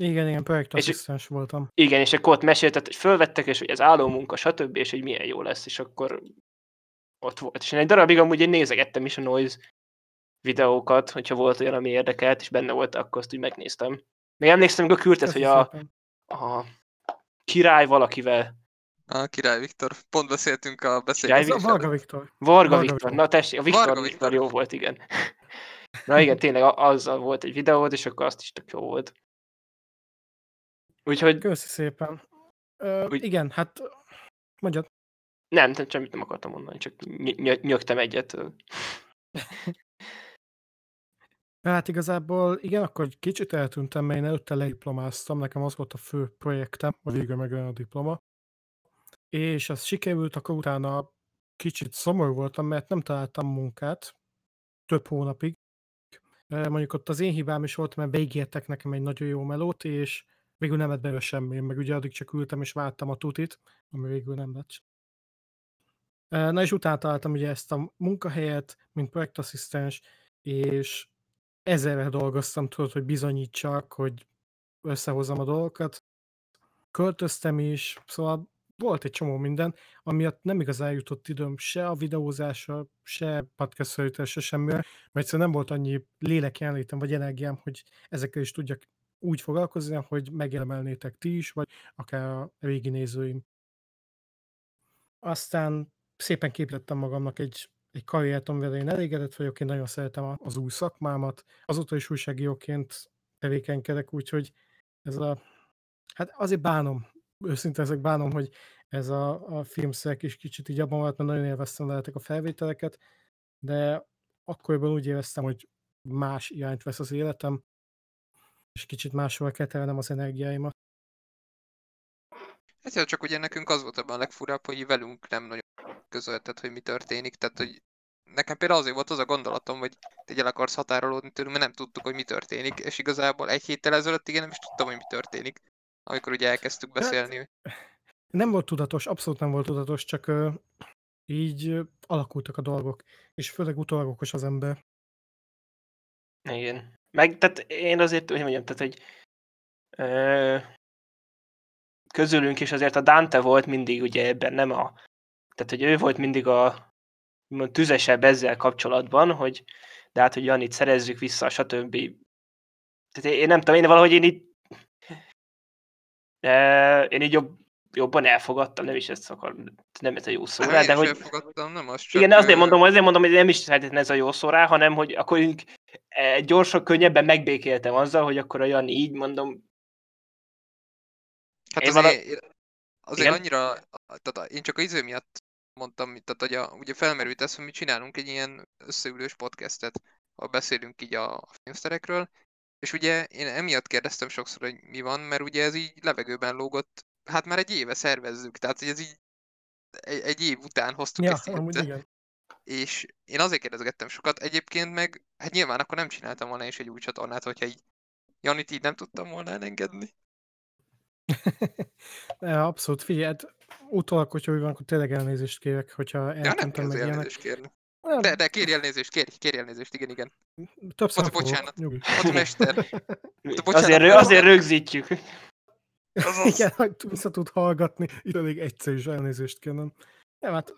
Igen, igen, projektasszisztens voltam. Igen, és akkor ott mesélted, hogy fölvettek, és hogy ez álló munka, stb., és hogy milyen jó lesz, és akkor ott volt. És én egy darabig amúgy én nézegettem is a Noise videókat, hogyha volt olyan, ami érdekelt, és benne volt, akkor azt úgy megnéztem. Még emlékszem, amikor küldted, hogy a, a király valakivel. A király Viktor. Pont beszéltünk a Király beszélgetésről. Viktor? Varga Viktor. Varga Viktor. Na tessék, a Viktor, Varga Viktor Viktor. jó volt, igen. Na igen, tényleg azzal volt egy videód, és akkor azt is tök jó volt. Úgyhogy Köszi szépen. Ö, Úgy- igen, hát mondjad. nem, nem, semmit nem akartam mondani, csak ny- ny- nyögtem egyet. Hát igazából igen, akkor kicsit eltűntem, mert én előtte lediplomáztam, nekem az volt a fő projektem, hogy végül megjön a diploma. És az sikerült, akkor utána kicsit szomorú voltam, mert nem találtam munkát több hónapig. Mondjuk ott az én hibám is volt, mert beígértek nekem egy nagyon jó melót, és végül nem lett belőle semmi, meg ugye addig csak ültem és vártam a tutit, ami végül nem lett. Na és utána találtam ugye ezt a munkahelyet, mint projektasszisztens, és ezerre dolgoztam, tudod, hogy bizonyítsak, hogy összehozom a dolgokat. Költöztem is, szóval volt egy csomó minden, amiatt nem igazán jutott időm se a videózásra, se podcast felvételre, se semmire, mert egyszerűen nem volt annyi lélek jelenlétem, vagy energiám, hogy ezekkel is tudjak úgy foglalkozni, hogy megélemelnétek ti is, vagy akár a régi nézőim. Aztán szépen képítettem magamnak egy, egy karriert, amivel én elégedett vagyok, én nagyon szeretem az új szakmámat, azóta is újságíróként tevékenykedek, úgyhogy ez a, hát azért bánom, őszintén ezek bánom, hogy ez a, a filmszerek is kicsit így abban volt, mert nagyon élveztem veletek a felvételeket, de akkoriban úgy éreztem, hogy más irányt vesz az életem, és kicsit máshol kell terelnem az energiáimat. Egyszer csak ugye nekünk az volt ebben a legfurább, hogy velünk nem nagyon közölted, hogy mi történik, tehát hogy nekem például azért volt az a gondolatom, hogy te el akarsz határolódni tőlünk, mert nem tudtuk, hogy mi történik, és igazából egy héttel ezelőtt igen nem is tudtam, hogy mi történik, amikor ugye elkezdtük Hát, beszélni. Nem volt tudatos, abszolút nem volt tudatos, csak ö, így ö, alakultak a dolgok, és főleg utólag okos az ember. Igen. Meg, tehát én azért, hogy mondjam, tehát, ö, közülünk is azért a Dante volt mindig ugye ebben nem a, tehát hogy ő volt mindig a úgymond tüzesebb ezzel kapcsolatban, hogy de hát, hogy Janit szerezzük vissza, stb. Tehát én nem tudom, én valahogy én így e, én így jobb, jobban elfogadtam, nem is ezt akar, nem ez a jó szó rá, de hogy elfogadtam, nem az csak... igen, azért mondom, azért mondom, hogy nem is feltétlenül ez a jó szó rá, hanem hogy akkor így, gyorsan, könnyebben megbékéltem azzal, hogy akkor a Jani így mondom, Hát Én azért, azért Igen? annyira, tehát én csak az iző miatt mondtam, tehát hogy a, ugye felmerült ez, hogy mi csinálunk egy ilyen összeülős podcastet, ahol beszélünk így a, a filmszerekről, és ugye én emiatt kérdeztem sokszor, hogy mi van, mert ugye ez így levegőben lógott, hát már egy éve szervezzük, tehát hogy ez így egy, egy év után hoztuk Ja, ezt amúgy igen. És én azért kérdezgettem sokat, egyébként meg, hát nyilván akkor nem csináltam volna is egy új csatornát, hogyha így Janit így nem tudtam volna elengedni. Ja, Abszolút, figyelj, hát utólag, hogyha úgy van, akkor tényleg elnézést kérek, hogyha Ja, nem eltűntem kell meg ilyenek. elnézést kérni. Nem, De, de kérj elnézést, kérj, kérj elnézést, igen, igen. Többször fogok, bocsánat. Ott mester. bocsánat, azért, mert- azért rögzítjük. Azaz. Igen, hogy vissza tud hallgatni, itt elég egyszer is elnézést kérnem. Nem, hát,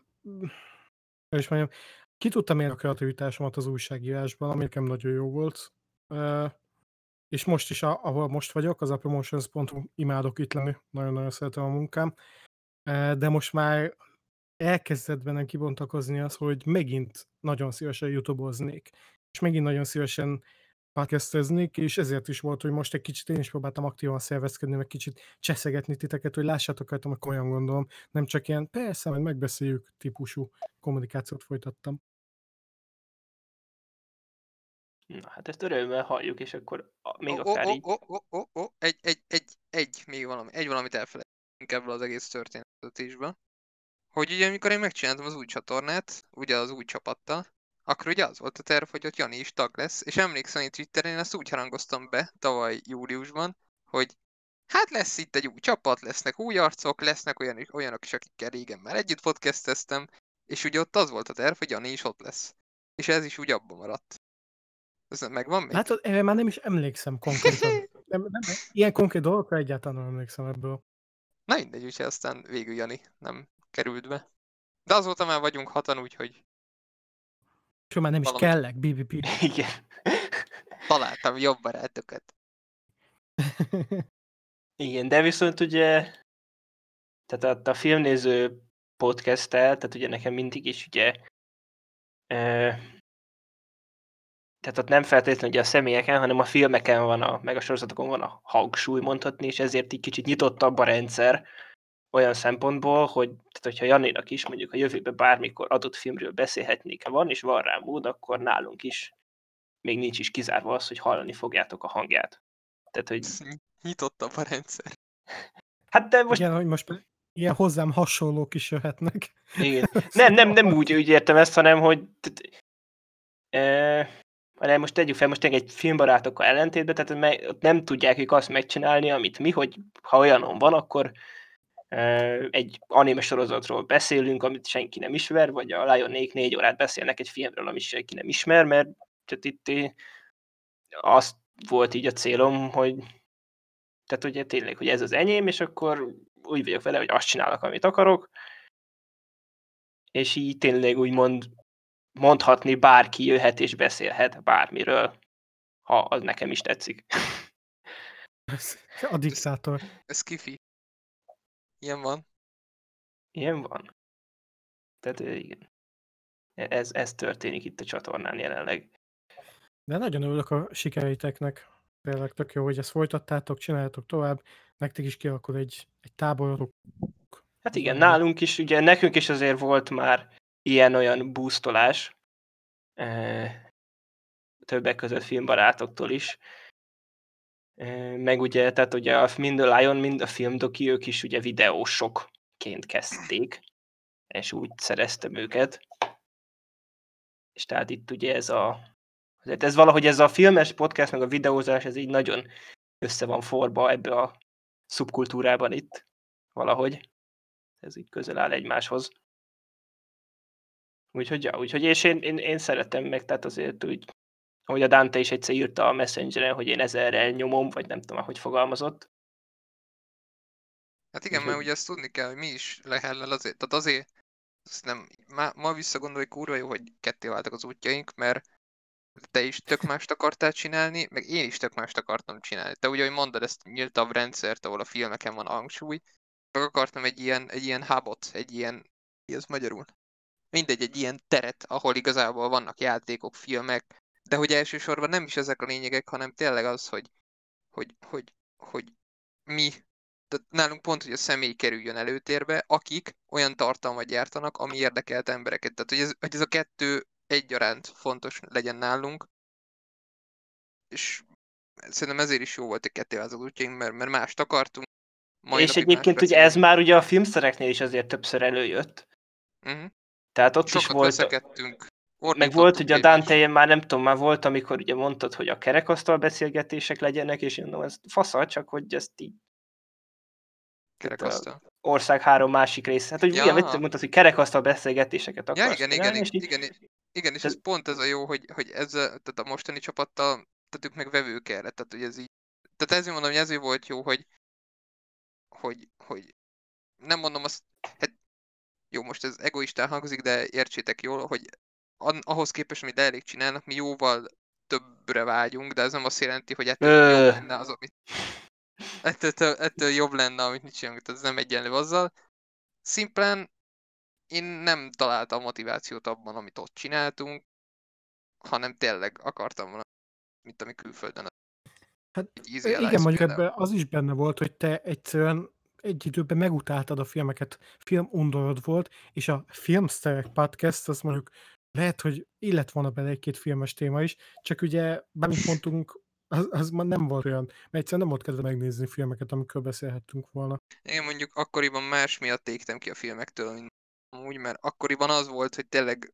is mondjam, ki tudtam én a kreativitásomat az újságírásban, ami nekem nagyon jó volt. És most is, ahol most vagyok, az a promotions.hu, imádok itt lenni, nagyon-nagyon szeretem a munkám. De most már elkezdett bennem kibontakozni az, hogy megint nagyon szívesen youtube-oznék, és megint nagyon szívesen podcasteznék, és ezért is volt, hogy most egy kicsit én is próbáltam aktívan szervezkedni, meg kicsit cseszegetni titeket, hogy lássátok rajtam, hogy komolyan gondolom, nem csak ilyen persze, majd megbeszéljük típusú kommunikációt folytattam. Na, hát ezt örömmel halljuk, és akkor még Ó, akár így. ó, ó, ó, ó, egy, egy, egy, egy, még valami, egy valamit elfelejtünk ebből az egész történetésből. Hogy ugye amikor én megcsináltam az új csatornát, ugye az új csapattal, akkor ugye az volt a terv, hogy ott Jani is tag lesz, és emlékszem, hogy Twitteren én ezt úgy harangoztam be tavaly júliusban, hogy hát lesz itt egy új csapat, lesznek új arcok, lesznek olyan, olyanok is, akikkel régen már együtt podcasteztem, és ugye ott az volt a terv, hogy Jani is ott lesz. És ez is úgy abban maradt. Ez megvan még? Hát erre már nem is emlékszem konkrétan. nem, nem, nem, ilyen konkrét dolgokra egyáltalán nem emlékszem ebből. Na mindegy, úgyhogy aztán végül Jani nem került be. De azóta már vagyunk hatan, úgyhogy És már nem is Valamit. kellek, BBP. Igen. találtam jobb barátokat. Igen, de viszont ugye, tehát a, a filmnéző podcasttel, tehát ugye nekem mindig is ugye, e, tehát ott nem feltétlenül ugye a személyeken, hanem a filmeken van, a, meg a sorozatokon van a hangsúly mondhatni, és ezért így kicsit nyitottabb a rendszer olyan szempontból, hogy tehát hogyha Janinak is mondjuk a jövőben bármikor adott filmről beszélhetnék, ha van és van rá mód, akkor nálunk is még nincs is kizárva az, hogy hallani fogjátok a hangját. Tehát, hogy Nyitottabb a rendszer. hát de most. Igen, hogy most ilyen hozzám hasonlók is jöhetnek. Igen. Nem, nem, nem úgy, úgy értem ezt, hanem hogy e, hanem most tegyük fel, most tényleg egy filmbarátokkal ellentétben, tehát ott nem tudják ők azt megcsinálni, amit mi, hogy ha olyanon van, akkor egy anime sorozatról beszélünk, amit senki nem ismer, vagy a Lionék négy órát beszélnek egy filmről, amit senki nem ismer, mert tehát itt eh, azt volt így a célom, hogy tehát ugye tényleg, hogy ez az enyém, és akkor úgy vagyok vele, hogy azt csinálok, amit akarok, és így tényleg úgy mond, mondhatni bárki jöhet és beszélhet bármiről, ha az nekem is tetszik. A diktátor. Ez kifi. Ilyen van. Ilyen van. Tehát igen. Ez, ez történik itt a csatornán jelenleg. De nagyon örülök a sikereiteknek. Tényleg tök jó, hogy ezt folytattátok, csináljátok tovább. Nektek is kialakul egy, egy táborotok. Hát igen, nálunk is, ugye nekünk is azért volt már ilyen-olyan boostolás, eh, többek között filmbarátoktól is. Meg ugye, tehát ugye a, mind a Lion, mind a filmdoki, ők is ugye videósokként kezdték, és úgy szereztem őket. És tehát itt ugye ez a, azért ez valahogy ez a filmes podcast, meg a videózás, ez így nagyon össze van forba ebbe a szubkultúrában itt, valahogy. Ez így közel áll egymáshoz. Úgyhogy, ja, úgyhogy és én, én, én szeretem meg, tehát azért úgy, ahogy a Dante is egyszer írta a Messengeren, hogy én ezerrel nyomom, vagy nem tudom, hogy fogalmazott. Hát igen, mert ugye azt tudni kell, hogy mi is lehellel azért. Tehát azért, azt nem, ma, ma visszagondolj kurva jó, hogy ketté váltak az útjaink, mert te is tök mást akartál csinálni, meg én is tök mást akartam csinálni. Te ugye, hogy mondod ezt nyíltabb rendszert, ahol a filmeken van hangsúly, meg akartam egy ilyen, egy ilyen hubot, egy ilyen, mi ez magyarul? Mindegy, egy ilyen teret, ahol igazából vannak játékok, filmek, de hogy elsősorban nem is ezek a lényegek, hanem tényleg az, hogy, hogy, hogy, hogy mi, tehát nálunk pont, hogy a személy kerüljön előtérbe, akik olyan tartalmat gyártanak, ami érdekelt embereket. Tehát, hogy ez, hogy ez a kettő egyaránt fontos legyen nálunk, és szerintem ezért is jó volt a kettévázott útjaink, mert, mert mást akartunk. mai és egyébként ugye ez már ugye a filmszereknél is azért többször előjött. Uh-huh. Tehát ott is Sokat volt, veszekedtünk. Meg volt ugye a dante már nem tudom, már volt, amikor ugye mondtad, hogy a kerekasztal beszélgetések legyenek, és én mondom, ez faszal, csak hogy ezt így Kerekasztal. ország három másik része. Hát, hogy Ja. ja. ugye mondtad, hogy kerekasztal beszélgetéseket Ja, akarsz igen, igen, csinálni, és így, igen, igen, igen, és Ez- ez pont ez a jó, hogy, hogy ezzel, tehát a mostani csapattal, tehát ők meg vevők erre, tehát hogy ez így, tehát ezért mondom, hogy ezért volt jó, hogy, hogy, hogy nem mondom azt, hát jó, most ez egoistán hangzik, de értsétek jól, hogy ahhoz képest, amit elég csinálnak, mi jóval többre vágyunk, de ez nem azt jelenti, hogy ettől jobb lenne az, amit ettől, ettől, jobb lenne, amit mi csinálunk, tehát ez nem egyenlő azzal. Szimplán én nem találtam motivációt abban, amit ott csináltunk, hanem tényleg akartam volna, mint ami külföldön. Hát, Igen, mondjuk ebben az is benne volt, hogy te egyszerűen egy időben megutáltad a filmeket, film undorod volt, és a Filmsterek podcast, az mondjuk lehet, hogy illet volna bele egy-két filmes téma is, csak ugye, bármit mondtunk, az, az már nem volt olyan, mert egyszerűen nem volt kedve megnézni filmeket, amikor beszélhettünk volna. Én mondjuk akkoriban más miatt égtem ki a filmektől, mint úgy, mert akkoriban az volt, hogy tényleg,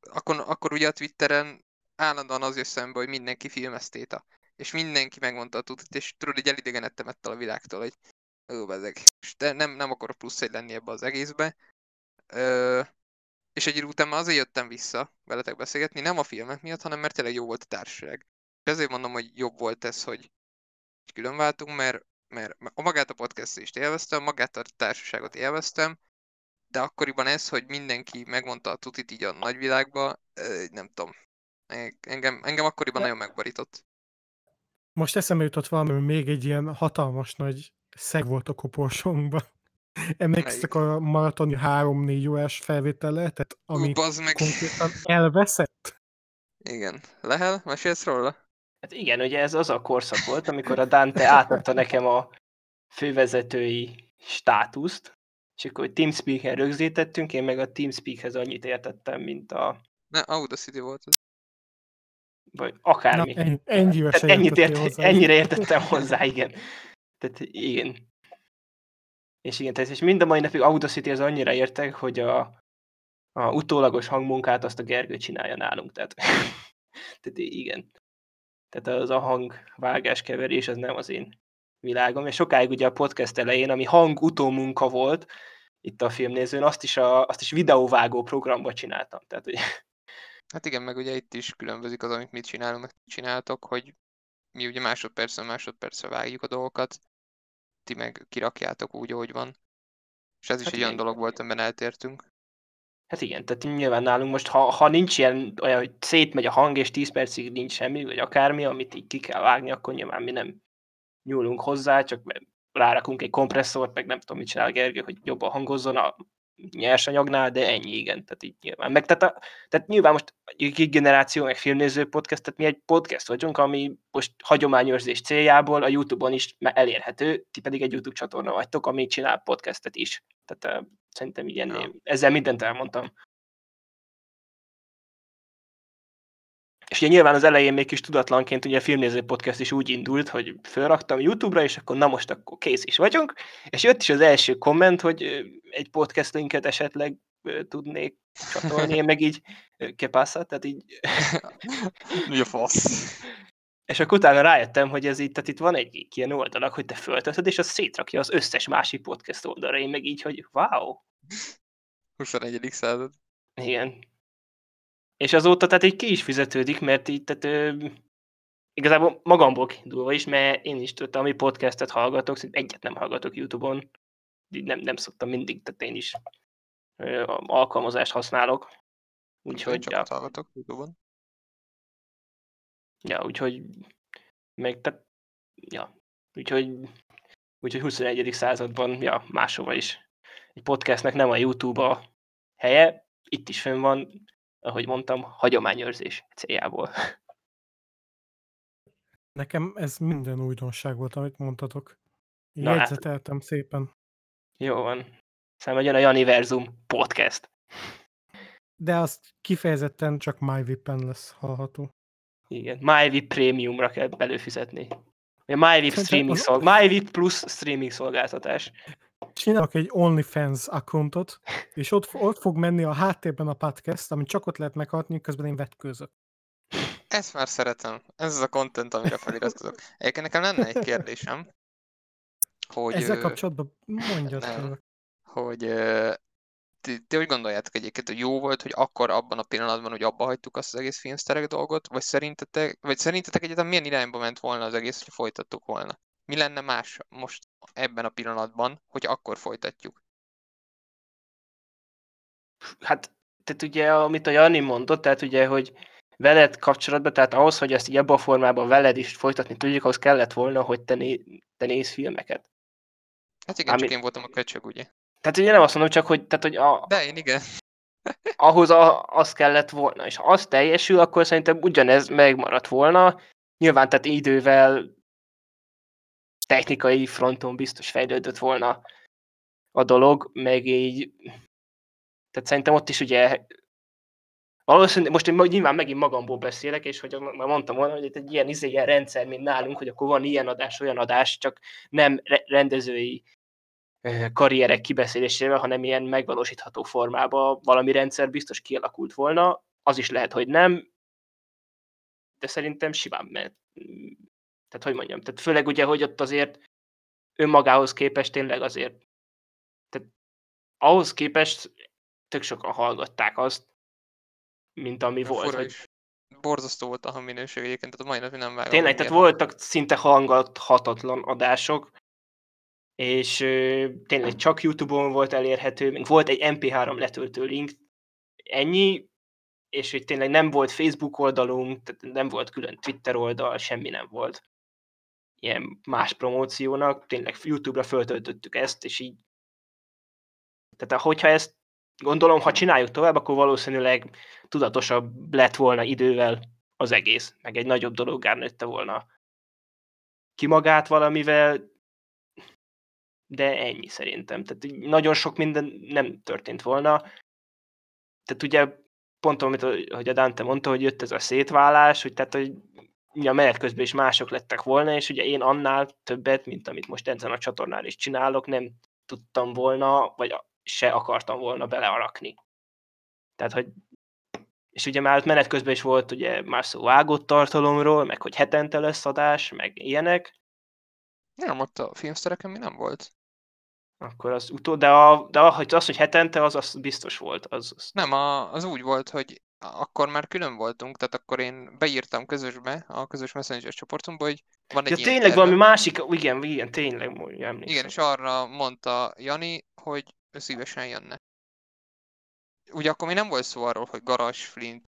akkor, akkor ugye a Twitteren állandóan az jött szembe, hogy mindenki filmesztéta. és mindenki megmondta a tutit, és tudod, hogy elidegenedtem ettől a világtól, hogy ó, ezek. De nem, nem akarok plusz egy lenni ebbe az egészbe. Ö, és egy idő után már azért jöttem vissza veletek beszélgetni, nem a filmek miatt, hanem mert tényleg jó volt a társaság. És ezért mondom, hogy jobb volt ez, hogy külön váltunk, mert, mert a magát a podcast-est élveztem, magát a társaságot élveztem, de akkoriban ez, hogy mindenki megmondta a tutit így a nagyvilágba, nem tudom. Engem, engem akkoriban de... nagyon megbarított. Most eszembe jutott valami, még egy ilyen hatalmas nagy szeg volt a koporsónkban. Emlékeztek a maratoni 3-4 órás felvétele, tehát ami Ú, meg. konkrétan elveszett? Igen. Lehel, mesélsz róla? Hát igen, ugye ez az a korszak volt, amikor a Dante átadta nekem a fővezetői státuszt, és akkor TeamSpeak-en rögzítettünk, én meg a TeamSpeak-hez annyit értettem, mint a... Ne, Audacity volt ez. Vagy akármi. Na, ennyi, ennyi Tehát ennyit ért, hozzá. Ennyire értettem hozzá, igen. Tehát igen. És igen, tehát és mind a mai napig Audacity az annyira értek, hogy a, a utólagos hangmunkát azt a Gergő csinálja nálunk. Tehát, tehát igen. Tehát az a hangvágás keverés az nem az én világom. És sokáig ugye a podcast elején, ami hang utómunka volt, itt a filmnézőn, azt is, a, azt is videóvágó programba csináltam. Tehát, hogy... Hát igen, meg ugye itt is különbözik az, amit mit csinálunk, meg csináltok, hogy mi ugye másodpercen másodpercre vágjuk a dolgokat, ti meg kirakjátok úgy, ahogy van. És ez is hát egy igen. olyan dolog volt, amiben eltértünk. Hát igen, tehát nyilván nálunk most, ha, ha nincs ilyen olyan, hogy szétmegy a hang, és 10 percig nincs semmi, vagy akármi, amit így ki kell vágni, akkor nyilván mi nem nyúlunk hozzá, csak rárakunk egy kompresszort, meg nem tudom, mit csinál Gergő, hogy jobban hangozzon a nyersanyagnál, de ennyi, igen, tehát így nyilván. Meg tehát, a, tehát nyilván most egy generáció, meg filmnéző podcast, tehát mi egy podcast vagyunk, ami most hagyományőrzés céljából a Youtube-on is elérhető, ti pedig egy YouTube csatorna vagytok, ami csinál podcastet is. Tehát uh, szerintem így ja. ezzel mindent elmondtam. És ugye nyilván az elején még kis tudatlanként ugye a filmnéző podcast is úgy indult, hogy felraktam YouTube-ra, és akkor na most akkor kész is vagyunk, és jött is az első komment, hogy egy podcast linket esetleg tudnék csatolni, én meg így kepászat, tehát így... Mi a fasz? És akkor utána rájöttem, hogy ez így, tehát itt van egy ilyen oldalak, hogy te fölteszed, és az szétrakja az összes másik podcast oldalra, én meg így, hogy wow. 21. század. Igen. És azóta tehát így ki is fizetődik, mert így, tehát ö, igazából magamból kiindulva is, mert én is tudtam, ami podcastet hallgatok, szóval egyet nem hallgatok YouTube-on, így nem, nem szoktam mindig, tehát én is ö, alkalmazást használok. Úgyhogy, ja. hallgatok YouTube-on. Ja, úgyhogy meg, tehát, ja, úgyhogy, úgyhogy 21. században, ja, máshova is. Egy podcastnek nem a YouTube a helye, itt is fönn van, ahogy mondtam, hagyományőrzés céljából. Nekem ez minden újdonság volt, amit mondtatok. Na hát. Jegyzeteltem hát. szépen. Jó van. Szóval jön a Janiverzum podcast. De azt kifejezetten csak MyVip-en lesz hallható. Igen, MyVip Premiumra kell belőfizetni. A MyVip, streaming szolg... MyVip plus streaming szolgáltatás csinálok egy OnlyFans accountot, és ott, ott fog menni a háttérben a podcast, amit csak ott lehet meghallgatni, közben én vetkőzök. Ezt már szeretem. Ez az a content, amire feliratkozok. Egyébként nekem lenne egy kérdésem, hogy... Ezzel kapcsolatban mondjad nem, Hogy ti, ti úgy gondoljátok egyébként, hogy jó volt, hogy akkor abban a pillanatban, hogy abba hagytuk azt az egész filmszterek dolgot, vagy szerintetek, vagy szerintetek egyetem milyen irányba ment volna az egész, hogy folytattuk volna? Mi lenne más most ebben a pillanatban, hogy akkor folytatjuk? Hát, tehát ugye, amit a Jani mondott, tehát ugye, hogy veled kapcsolatban, tehát ahhoz, hogy ezt így ebben a formában veled is folytatni tudjuk, ahhoz kellett volna, hogy te, né, te néz filmeket. Hát igen, Ami... csak én voltam a köcsög, ugye? Tehát ugye nem azt mondom, csak hogy... Tehát, hogy a... De én igen. ahhoz a, az kellett volna, és ha az teljesül, akkor szerintem ugyanez megmaradt volna. Nyilván tehát idővel technikai fronton biztos fejlődött volna a dolog, meg így, tehát szerintem ott is ugye valószínűleg, most én nyilván megint magamból beszélek, és hogy már mondtam volna, hogy egy ilyen, izé, rendszer, mint nálunk, hogy akkor van ilyen adás, olyan adás, csak nem rendezői karrierek kibeszélésével, hanem ilyen megvalósítható formában valami rendszer biztos kialakult volna, az is lehet, hogy nem, de szerintem simán Tehát hogy mondjam, tehát főleg ugye, hogy ott azért önmagához képest tényleg azért, tehát ahhoz képest tök sokan hallgatták azt, mint ami volt. Fura Hogy. Borzasztó volt a hangminőség egyébként, tehát a mai napig nem vágom. tényleg, tehát voltak szinte hangathatatlan adások, és ö, tényleg csak YouTube-on volt elérhető, még volt egy MP3 letöltő link, ennyi, és hogy tényleg nem volt Facebook oldalunk, tehát nem volt külön Twitter oldal, semmi nem volt ilyen más promóciónak, tényleg YouTube-ra föltöltöttük ezt, és így tehát hogyha ezt gondolom, ha csináljuk tovább, akkor valószínűleg tudatosabb lett volna idővel az egész, meg egy nagyobb dologgá nőtte volna ki magát valamivel, de ennyi szerintem. Tehát nagyon sok minden nem történt volna. Tehát ugye pont amit hogy a Dante mondta, hogy jött ez a szétválás, hogy tehát, hogy a menet közben is mások lettek volna, és ugye én annál többet, mint amit most ezen a csatornán is csinálok, nem tudtam volna, vagy se akartam volna belearakni. Tehát, hogy és ugye már menet közben is volt ugye már szó vágott tartalomról, meg hogy hetente lesz adás, meg ilyenek, Nem, ott a filmszereken mi nem volt. akkor az utó, de, a, de az, hogy hetente, az, az biztos volt. Az, az. Nem, a, az úgy volt, hogy akkor már külön voltunk, tehát akkor én beírtam közösbe, a közös messenger csoportunkba, hogy van egy Ja, tényleg tervem. valami másik, igen, igen, tényleg, emlékszem. Igen, és arra mondta Jani, hogy ő szívesen jönne. Ugye akkor még nem volt szó arról, hogy Garas, Flint,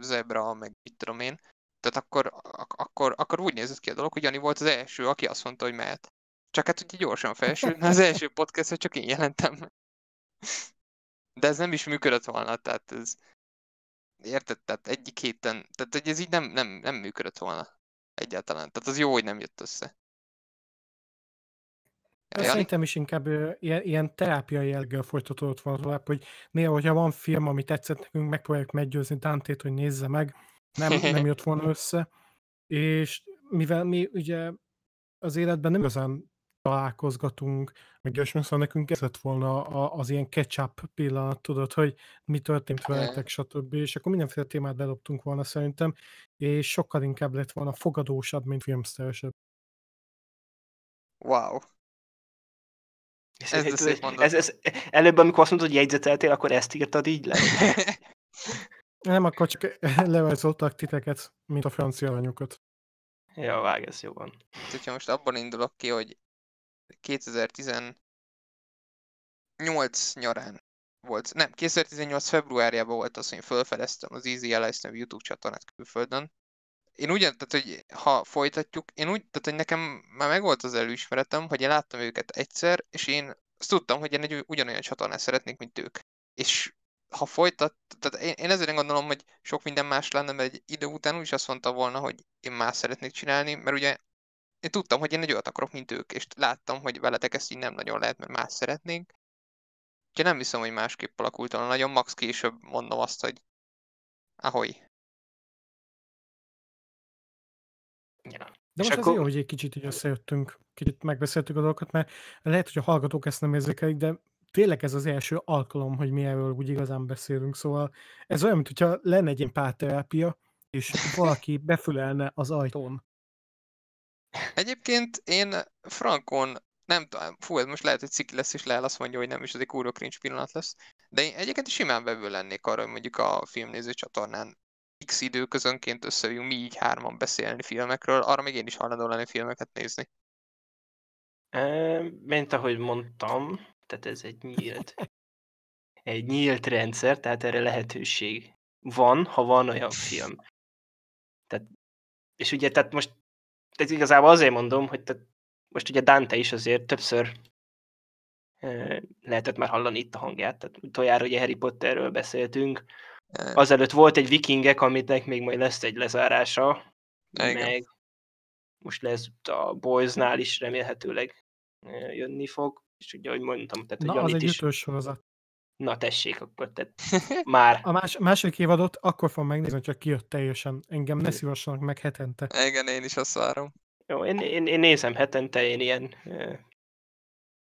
Zebra, meg mit tudom én. Tehát akkor, ak- akkor, akkor úgy nézett ki a dolog, hogy Jani volt az első, aki azt mondta, hogy mehet. Csak hát ugye gyorsan felsült, az első podcastet csak én jelentem. De ez nem is működött volna, tehát ez... Érted? Tehát egyik héten... Tehát hogy ez így nem, nem, nem működött volna. Egyáltalán. Tehát az jó, hogy nem jött össze. Ja, szerintem is inkább ö, ilyen, ilyen terápiai jelleggel folytatódott volna tovább, hogy néha, hogyha van film, ami tetszett nekünk, megpróbáljuk meggyőzni Dantét, hogy nézze meg. Nem, nem jött volna össze. És mivel mi ugye az életben nem igazán találkozgatunk, meg olyasmi, szóval nekünk ez lett volna a- az ilyen catch-up pillanat, tudod, hogy mi történt veletek, stb. És akkor mindenféle témát bedobtunk volna szerintem, és sokkal inkább lett volna fogadósabb, mint filmszeresebb. Wow. Ez, Ez ez, ez, ez, előbb, amikor azt mondtad, hogy jegyzeteltél, akkor ezt írtad így le? Nem, akkor csak levezoltak titeket, mint a francia aranyokat. ja, vág, ez jó van. Hát, hogyha most abban indulok ki, hogy 2018 nyarán volt, nem, 2018 februárjában volt az, hogy felfedeztem az Easy Allies nevű YouTube csatornát külföldön. Én ugyan, tehát, hogy ha folytatjuk, én úgy, tehát, hogy nekem már megvolt az előismeretem, hogy én láttam őket egyszer, és én azt tudtam, hogy én egy ugyanolyan csatornát szeretnék, mint ők. És ha folytat, tehát én, én ezért gondolom, hogy sok minden más lenne, mert egy idő után úgy is azt mondta volna, hogy én más szeretnék csinálni, mert ugye én tudtam, hogy én egy olyat akarok, mint ők, és láttam, hogy veletek ezt így nem nagyon lehet, mert más szeretnénk. Úgyhogy nem hiszem, hogy másképp alakult volna nagyon, max később mondom azt, hogy ahogy. Ja. De most akkor- akkor... jó, hogy egy kicsit így összejöttünk, kicsit megbeszéltük a dolgokat, mert lehet, hogy a hallgatók ezt nem érzékelik, de tényleg ez az első alkalom, hogy mi erről úgy igazán beszélünk, szóval ez olyan, mintha lenne egy ilyen párterápia, és valaki befülelne az ajtón. Egyébként én Frankon nem tudom, fú, ez most lehet, hogy ciki lesz, és lehet azt mondja, hogy nem, és ez egy kurva cringe pillanat lesz. De én egyébként simán bevő lennék arra, hogy mondjuk a filmnéző csatornán x időközönként összejövünk mi így hárman beszélni filmekről, arra még én is hajlandó lenni filmeket nézni. E, mint ahogy mondtam, tehát ez egy nyílt, egy nyílt rendszer, tehát erre lehetőség van, ha van olyan film. Tehát, és ugye, tehát most, tehát igazából azért mondom, hogy tehát most ugye Dante is azért többször e, lehetett már hallani itt a hangját, tehát utoljára ugye Harry Potterről beszéltünk, azelőtt volt egy vikingek, aminek még majd lesz egy lezárása, Igen. meg most lesz a Boysnál is remélhetőleg jönni fog, és ugye, ahogy mondtam, tehát Na, hogy az Janit egy is, sorozat. Na tessék, akkor tehát már, A más, második évadot akkor fogom megnézni, csak kijött teljesen. Engem ne szívassanak meg hetente. Igen, én is azt várom. jó, én, én, én nézem hetente, én ilyen,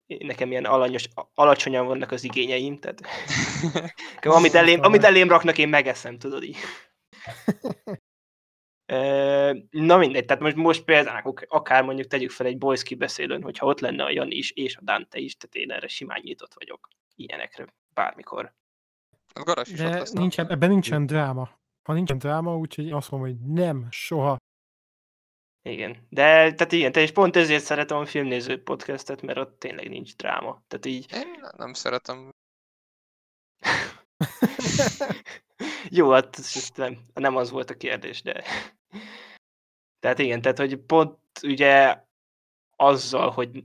nekem ilyen alanyos, alacsonyan vannak az igényeim, tehát amit elém, amit elém raknak, én megeszem, tudod így. Na mindegy, tehát most, most például ak- akár mondjuk tegyük fel egy Boys kibeszélőn, hogyha ott lenne a Jani is, és a Dante is, tehát én erre simán nyitott vagyok ilyenekre bármikor. Az garas is ott De lesz. na. nincsen, ebben nincsen dráma. Ha nincsen dráma, úgyhogy azt mondom, hogy nem, soha. Igen, de tehát igen, te is pont ezért szeretem a filmnéző podcastet, mert ott tényleg nincs dráma. Tehát így, Én nem szeretem. jó, hát ez ez nem, nem az volt a kérdés, de... Tehát igen, tehát hogy pont ugye azzal, hogy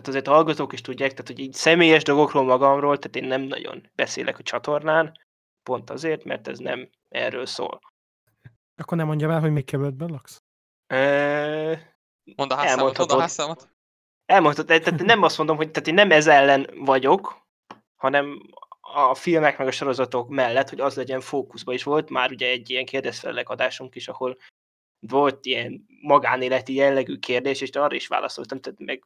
tehát azért a hallgatók is tudják, tehát hogy így személyes dolgokról magamról, tehát én nem nagyon beszélek a csatornán, pont azért, mert ez nem erről szól. Akkor nem mondja el, hogy még kerületben laksz? Ö, Mondd a házszámot, mondd a Elmondhatod. házszámot. Tehát nem azt mondom, hogy tehát én nem ez ellen vagyok, hanem a filmek meg a sorozatok mellett, hogy az legyen fókuszba is volt. Már ugye egy ilyen kérdezfelelek adásunk is, ahol volt ilyen magánéleti jellegű kérdés, és arra is válaszoltam, tehát meg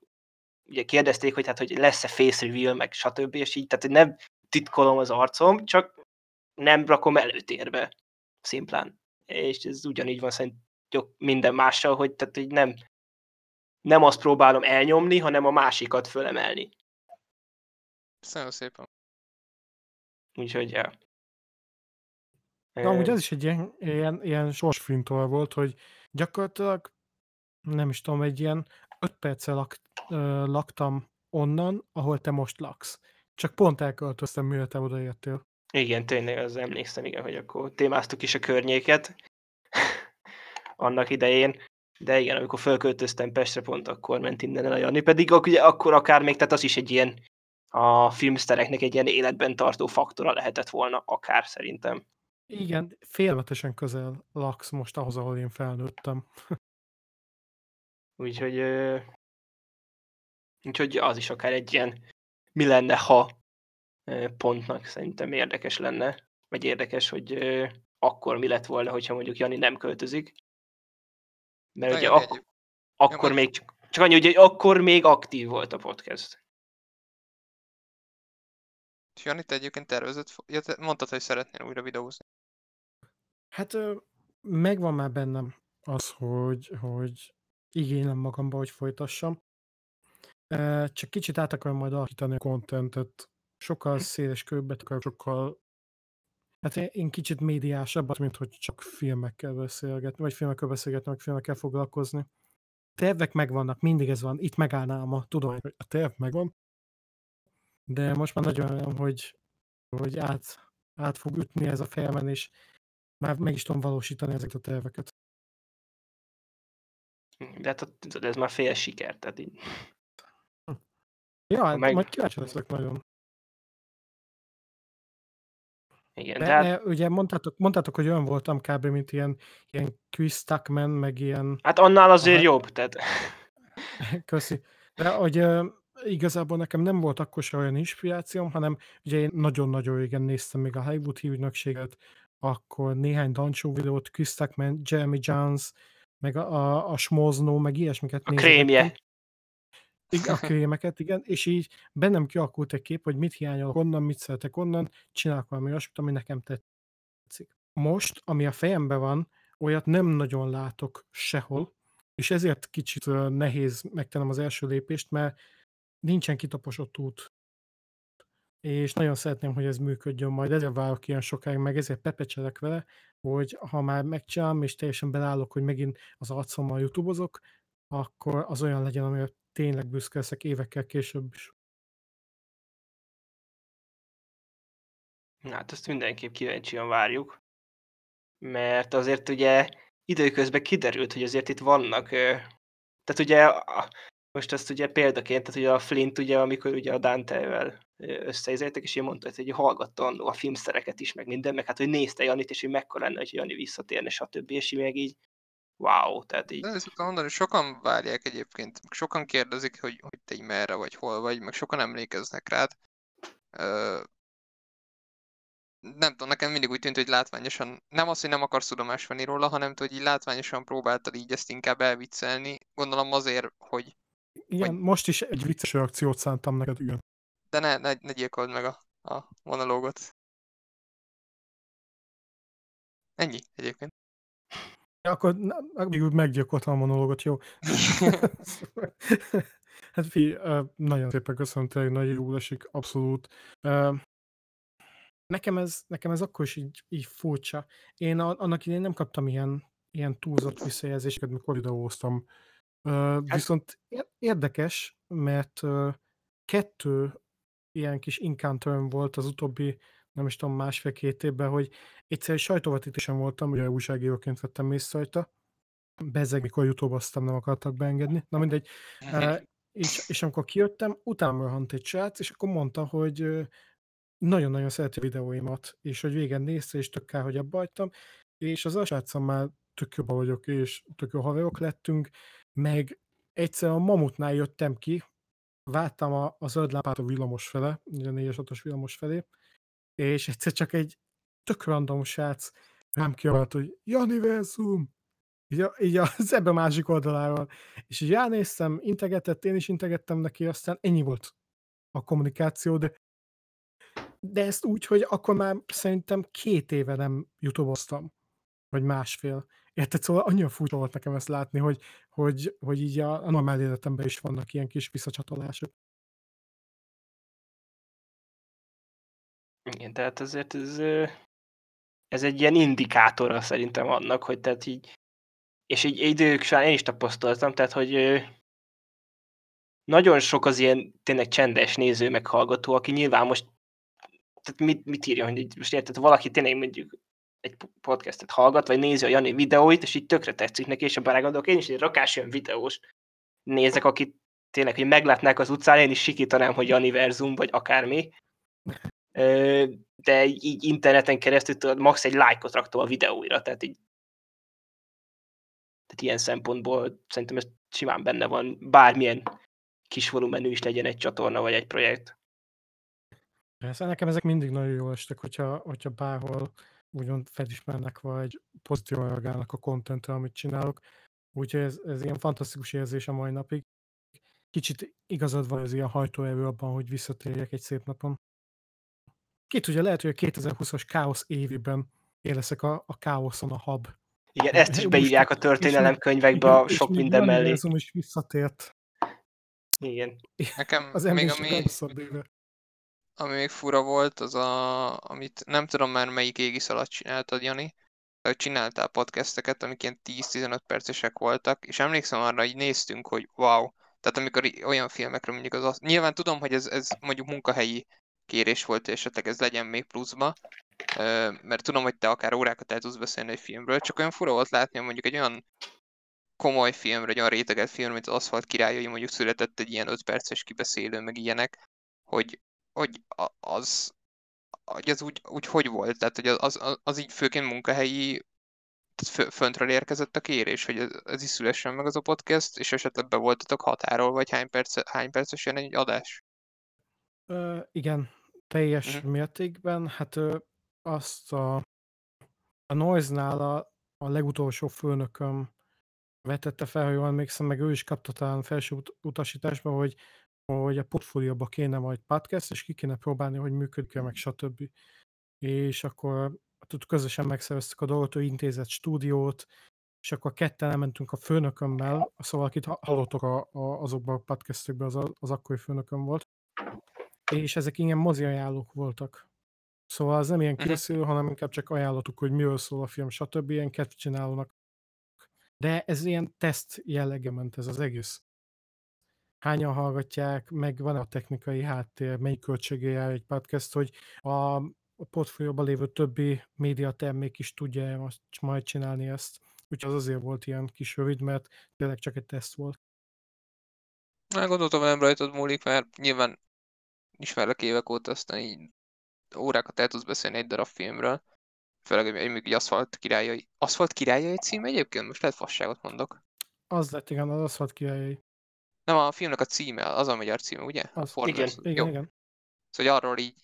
ugye kérdezték, hogy hát, hogy lesz-e face reveal, meg stb. És így, tehát hogy nem titkolom az arcom, csak nem rakom előtérbe, szimplán. És ez ugyanígy van szerintem minden mással, hogy, tehát, hogy nem, nem azt próbálom elnyomni, hanem a másikat fölemelni. Köszönöm szépen. Úgyhogy, ja. De amúgy ez is egy ilyen, ilyen, ilyen sorsfintól volt, hogy gyakorlatilag nem is tudom, egy ilyen öt perccel lak, ö, laktam onnan, ahol te most laksz. Csak pont elköltöztem, mivel te odaértél. Igen, tényleg, az emlékszem, igen, hogy akkor témáztuk is a környéket annak idején. De igen, amikor fölköltöztem Pestre, pont akkor ment innen el a Jani. Pedig ugye akkor akár még, tehát az is egy ilyen a filmsztereknek egy ilyen életben tartó faktora lehetett volna, akár szerintem. Igen, félvetesen közel laksz most ahhoz, ahol én felnőttem. Úgyhogy, ö, úgyhogy az is akár egy ilyen mi lenne, ha ö, pontnak szerintem érdekes lenne. Vagy érdekes, hogy ö, akkor mi lett volna, hogyha mondjuk Jani nem költözik. Mert Na, ugye ak- akkor Ja, még csak, csak annyi, hogy akkor még aktív volt a podcast. És Jani, te egyébként tervezett, ja, te mondtad, hogy szeretnél újra videózni. Hát megvan már bennem az, hogy, hogy igénylem magamba, hogy folytassam. Csak kicsit át akarom majd alakítani a kontentet. Sokkal széles körbe akarok, sokkal Hát én- kicsit médiásabbat, mint hogy csak filmekkel beszélgetni, vagy filmekkel beszélgetni, vagy filmekkel foglalkozni. Tervek megvannak, mindig ez van. Itt megállnám ma, tudom, hogy a terv megvan, de most már nagyon olyan, hogy, hogy át, át fog ütni ez a fejemen, és már meg is tudom valósítani ezeket a terveket. De hát tudod, ez már fél siker, tehát így. Ja, hát meg- majd kíváncsi leszek nagyon. Igen, De, de ugye mondtátok, mondtátok, hogy olyan voltam kb. mint ilyen, ilyen Chris Tuckman, meg ilyen hát annál azért Aha. jobb, tehát Köszi. De hogy igazából nekem nem volt akkor se olyan inspirációm, hanem ugye én nagyon-nagyon régen néztem még a Hollywood hírügynökséget, akkor néhány Dancsó videót, Chris Tuckman, Jeremy Jones, meg a, a, a Smoznó, meg ilyesmiket a krémje. Igen, a krémeket, igen, és így bennem kialakult egy kép, hogy mit hiányolok onnan, mit szeretek onnan, csinálok valami olyasmit, ami nekem tetszik. Most, ami a fejemben van, olyat nem nagyon látok sehol, és ezért kicsit nehéz megtennem az első lépést, mert nincsen kitaposott út. És nagyon szeretném, hogy ez működjön majd, ezért várok ilyen sokáig, meg ezért pepecselek vele, hogy ha már megcsinálom, és teljesen belállok, hogy megint az arcommal youtubozok, akkor az olyan legyen, amire tényleg büszke leszek évekkel később is. Hát ezt mindenképp kíváncsian várjuk. Mert azért ugye időközben kiderült, hogy azért itt vannak, tehát ugye most ezt ugye példaként, tehát ugye a Flint ugye, amikor ugye a Dante-vel összeizéltek, és én mondta, hogy hallgatta a filmszereket is, meg minden, meg hát, hogy nézte Janit, és hogy mekkora lenne, hogy Jani visszatérne, stb. És így meg így, wow, tehát így, De ezt tudom mondani, sokan várják egyébként, sokan kérdezik, hogy, hogy te így merre vagy, hol vagy, meg sokan emlékeznek rád. Ö, nem tudom, nekem mindig úgy tűnt, hogy látványosan, nem az, hogy nem akarsz tudomást venni róla, hanem hogy így látványosan próbáltad így ezt inkább elviccelni. Gondolom azért, hogy Igen, most is egy vicces reakciót szántam neked, igen. De ne, ne, ne gyilkold meg a, a monológot. Ennyi egyébként. Akkor na, végül meggyilkoltam a monológot, jó. hát fi, nagyon szépen köszönöm, tényleg nagy jó esik, abszolút. Nekem ez, nekem ez akkor is így, így furcsa. Én annak idején nem kaptam ilyen, ilyen túlzott visszajelzéseket, mikor videóztam. Hát... Viszont érdekes, mert kettő ilyen kis encounter volt az utóbbi, nem is tudom, másfél-két évben, hogy egyszer egy sajtóvetítésen voltam, ugye újságíróként vettem részt rajta, bezeg, mikor youtube nem akartak beengedni, na mindegy. Uh, és, és amikor kijöttem, utána rohant egy srác, és akkor mondta, hogy nagyon-nagyon szereti videóimat, és hogy végen nézte, és tök kár, hogy abba hagytam, és az a srácom már tök jobban vagyok, és tök jó haverok lettünk, meg egyszer a Mamutnál jöttem ki, vártam a, a zöld lámpát a villamos fele, a 4 6 villamos felé, és egyszer csak egy tök random srác rám kiabált, hogy Janiverzum! Így, a, így az ebbe másik oldaláról. És így elnéztem, integetett, én is integettem neki, aztán ennyi volt a kommunikáció, de de ezt úgy, hogy akkor már szerintem két éve nem youtube vagy másfél. Érted? Szóval annyira furcsa volt nekem ezt látni, hogy, hogy, hogy így a, a normál életemben is vannak ilyen kis visszacsatolások. Igen, tehát azért ez, ez egy ilyen indikátora szerintem annak, hogy tehát így, és így idők során én is tapasztaltam, tehát hogy nagyon sok az ilyen tényleg csendes néző, meg hallgató, aki nyilván most tehát mit, mit írja, hogy most érted, valaki tényleg mondjuk egy podcastet hallgat, vagy nézi a Jani videóit, és így tökre tetszik neki, és a gondolok, én is egy rakás olyan videós nézek, akit tényleg, hogy meglátnák az utcán, én is sikítanám, hogy Jani Verzum, vagy akármi. De így interneten keresztül tudod, max egy lájkot raktól a videóira, tehát így tehát ilyen szempontból szerintem ez simán benne van, bármilyen kis volumenű is legyen egy csatorna vagy egy projekt. Persze, nekem ezek mindig nagyon jól estek, hogyha, hogyha bárhol úgymond felismernek, vagy pozitívan reagálnak a kontentre, amit csinálok. Úgyhogy ez, ez ilyen fantasztikus érzés a mai napig. Kicsit igazad van ez ilyen hajtóerő abban, hogy visszatérjek egy szép napon. Ki tudja, lehet, hogy a 2020-as káosz évében én leszek a, a káoszon a hub. Igen, ezt is beírják a történelemkönyvekbe a sok minden mellé. És is visszatért. Igen. Nekem az még ami, ami még fura volt, az a, amit nem tudom már melyik égisz alatt csináltad, Jani, hogy csináltál podcasteket, amik ilyen 10-15 percesek voltak, és emlékszem arra, hogy néztünk, hogy wow, tehát amikor olyan filmekről mondjuk az nyilván tudom, hogy ez, ez mondjuk munkahelyi kérés volt, és esetleg ez legyen még pluszba, mert tudom, hogy te akár órákat el tudsz beszélni egy filmről, csak olyan fura volt látni, hogy mondjuk egy olyan komoly filmre, egy olyan réteget film, mint az Aszfalt királyai, mondjuk született egy ilyen 5 perces kibeszélő, meg ilyenek, hogy hogy az, hogy az úgy, úgy hogy volt? Tehát, hogy az, az, az így főként munkahelyi föntről érkezett a kérés, hogy ez, ez is szülessen meg az a podcast, és esetleg be voltatok határol, vagy hány, perc, hány perces jön egy adás? Ö, igen, teljes uh-huh. mértékben. Hát ö, azt a, a Noise-nál a, a legutolsó főnököm vetette fel, hogy jól emlékszem, meg ő is kapta talán felső ut- utasításban, hogy hogy a portfólióba kéne majd podcast, és ki kéne próbálni, hogy működik-e, meg stb. És akkor tud közösen megszerveztük a dolgot, ő intézett stúdiót, és akkor ketten elmentünk a főnökömmel, szóval akit hallottok a, a, azokban a podcastekben, az, az akkori főnököm volt, és ezek ilyen mozi ajánlók voltak. Szóval az nem ilyen mhm. kibeszélő, hanem inkább csak ajánlatuk, hogy miről szól a film, stb. Ilyen kedvcsinálónak. De ez ilyen teszt jellege ment ez az egész hányan hallgatják, meg van a technikai háttér, mennyi költsége jár egy podcast, hogy a portfólióban lévő többi médiatermék is tudja azt majd csinálni ezt. Úgyhogy az azért volt ilyen kis rövid, mert tényleg csak egy teszt volt. Na, gondoltam, nem rajtad múlik, mert nyilván ismerlek évek óta, aztán így órákat el tudsz beszélni egy darab filmről. Főleg, hogy még egy Aszfalt királyai. Aszfalt királyai cím egyébként? Most lehet fasságot mondok. Az lett, igen, az Aszfalt királyai. Nem, a filmnek a címe, az a magyar címe, ugye? Az, a igen, igen, Jó. igen. Szóval arról így,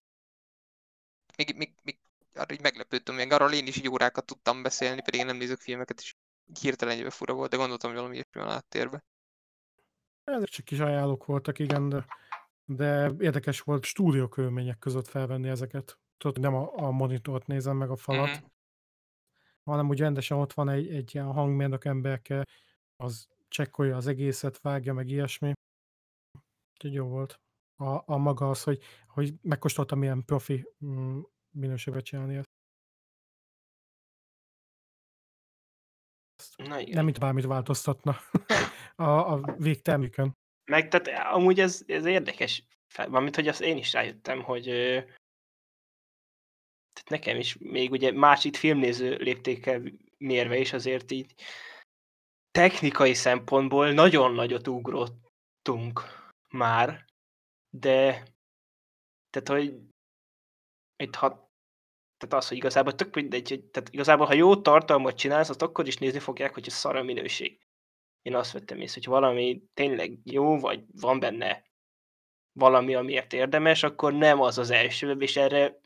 még, még, még arra így meglepődtem, még arról én is így órákat tudtam beszélni, pedig én nem nézek filmeket, és hirtelen egybe fura volt, de gondoltam, hogy valami ilyesmi van áttérve. Ezek csak kis ajánlók voltak, igen, de, de érdekes volt stúdiókörülmények között felvenni ezeket. Tudod, nem a, a monitort nézem meg a falat, mm-hmm. hanem úgy rendesen ott van egy, egy ilyen hangmérnök emberke, az csekkolja az egészet, vágja, meg ilyesmi. Úgyhogy jó volt. A, a maga az, hogy, hogy megkóstoltam milyen profi mm, minőségbe csinálni ezt. Na igen. Nem mint bármit változtatna a, a végtermékön. Meg tehát amúgy ez, ez érdekes, valamint, hogy azt én is rájöttem, hogy tehát nekem is még ugye más itt filmnéző léptékkel mérve is azért így technikai szempontból nagyon nagyot ugrottunk már, de tehát, hogy itt ha tehát az, hogy igazából tök mindegy, hogy tehát igazából ha jó tartalmat csinálsz, azt akkor is nézni fogják, hogy ez szar a minőség. Én azt vettem észre, hogy valami tényleg jó, vagy van benne valami, amiért érdemes, akkor nem az az első, és erre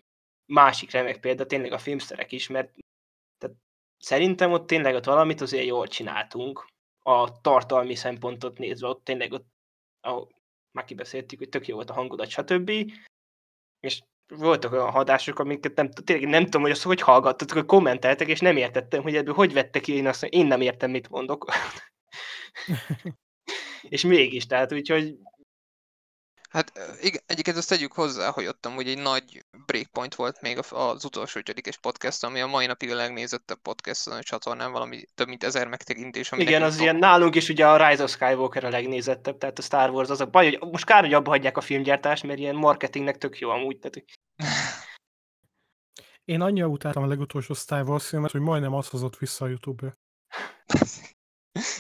másik remek példa tényleg a filmszerek is, mert szerintem ott tényleg ott valamit azért jól csináltunk, a tartalmi szempontot nézve, ott tényleg ott, ahol már kibeszéltük, hogy tök jó volt a hangodat, stb. És voltak olyan hadások, amiket nem, tényleg nem tudom, hogy azt hogy hallgattatok, hogy kommenteltek, és nem értettem, hogy ebből hogy vettek ki, én azt én nem értem, mit mondok. és mégis, tehát úgyhogy Hát igen, egyiket azt tegyük hozzá, hogy ott amúgy egy nagy breakpoint volt még a- az utolsó ötödikes podcast, ami a mai napig a legnézettebb podcast a csatornán, valami több mint ezer megtekintés. Ami Igen, az top. ilyen nálunk is ugye a Rise of Skywalker a legnézettebb, tehát a Star Wars az a baj, hogy most kár, hogy abba hagyják a filmgyártást, mert ilyen marketingnek tök jó amúgy. Tehát, hogy- Én annyira utáltam a legutolsó Star Wars filmet, hogy majdnem azt hozott vissza a YouTube-ra.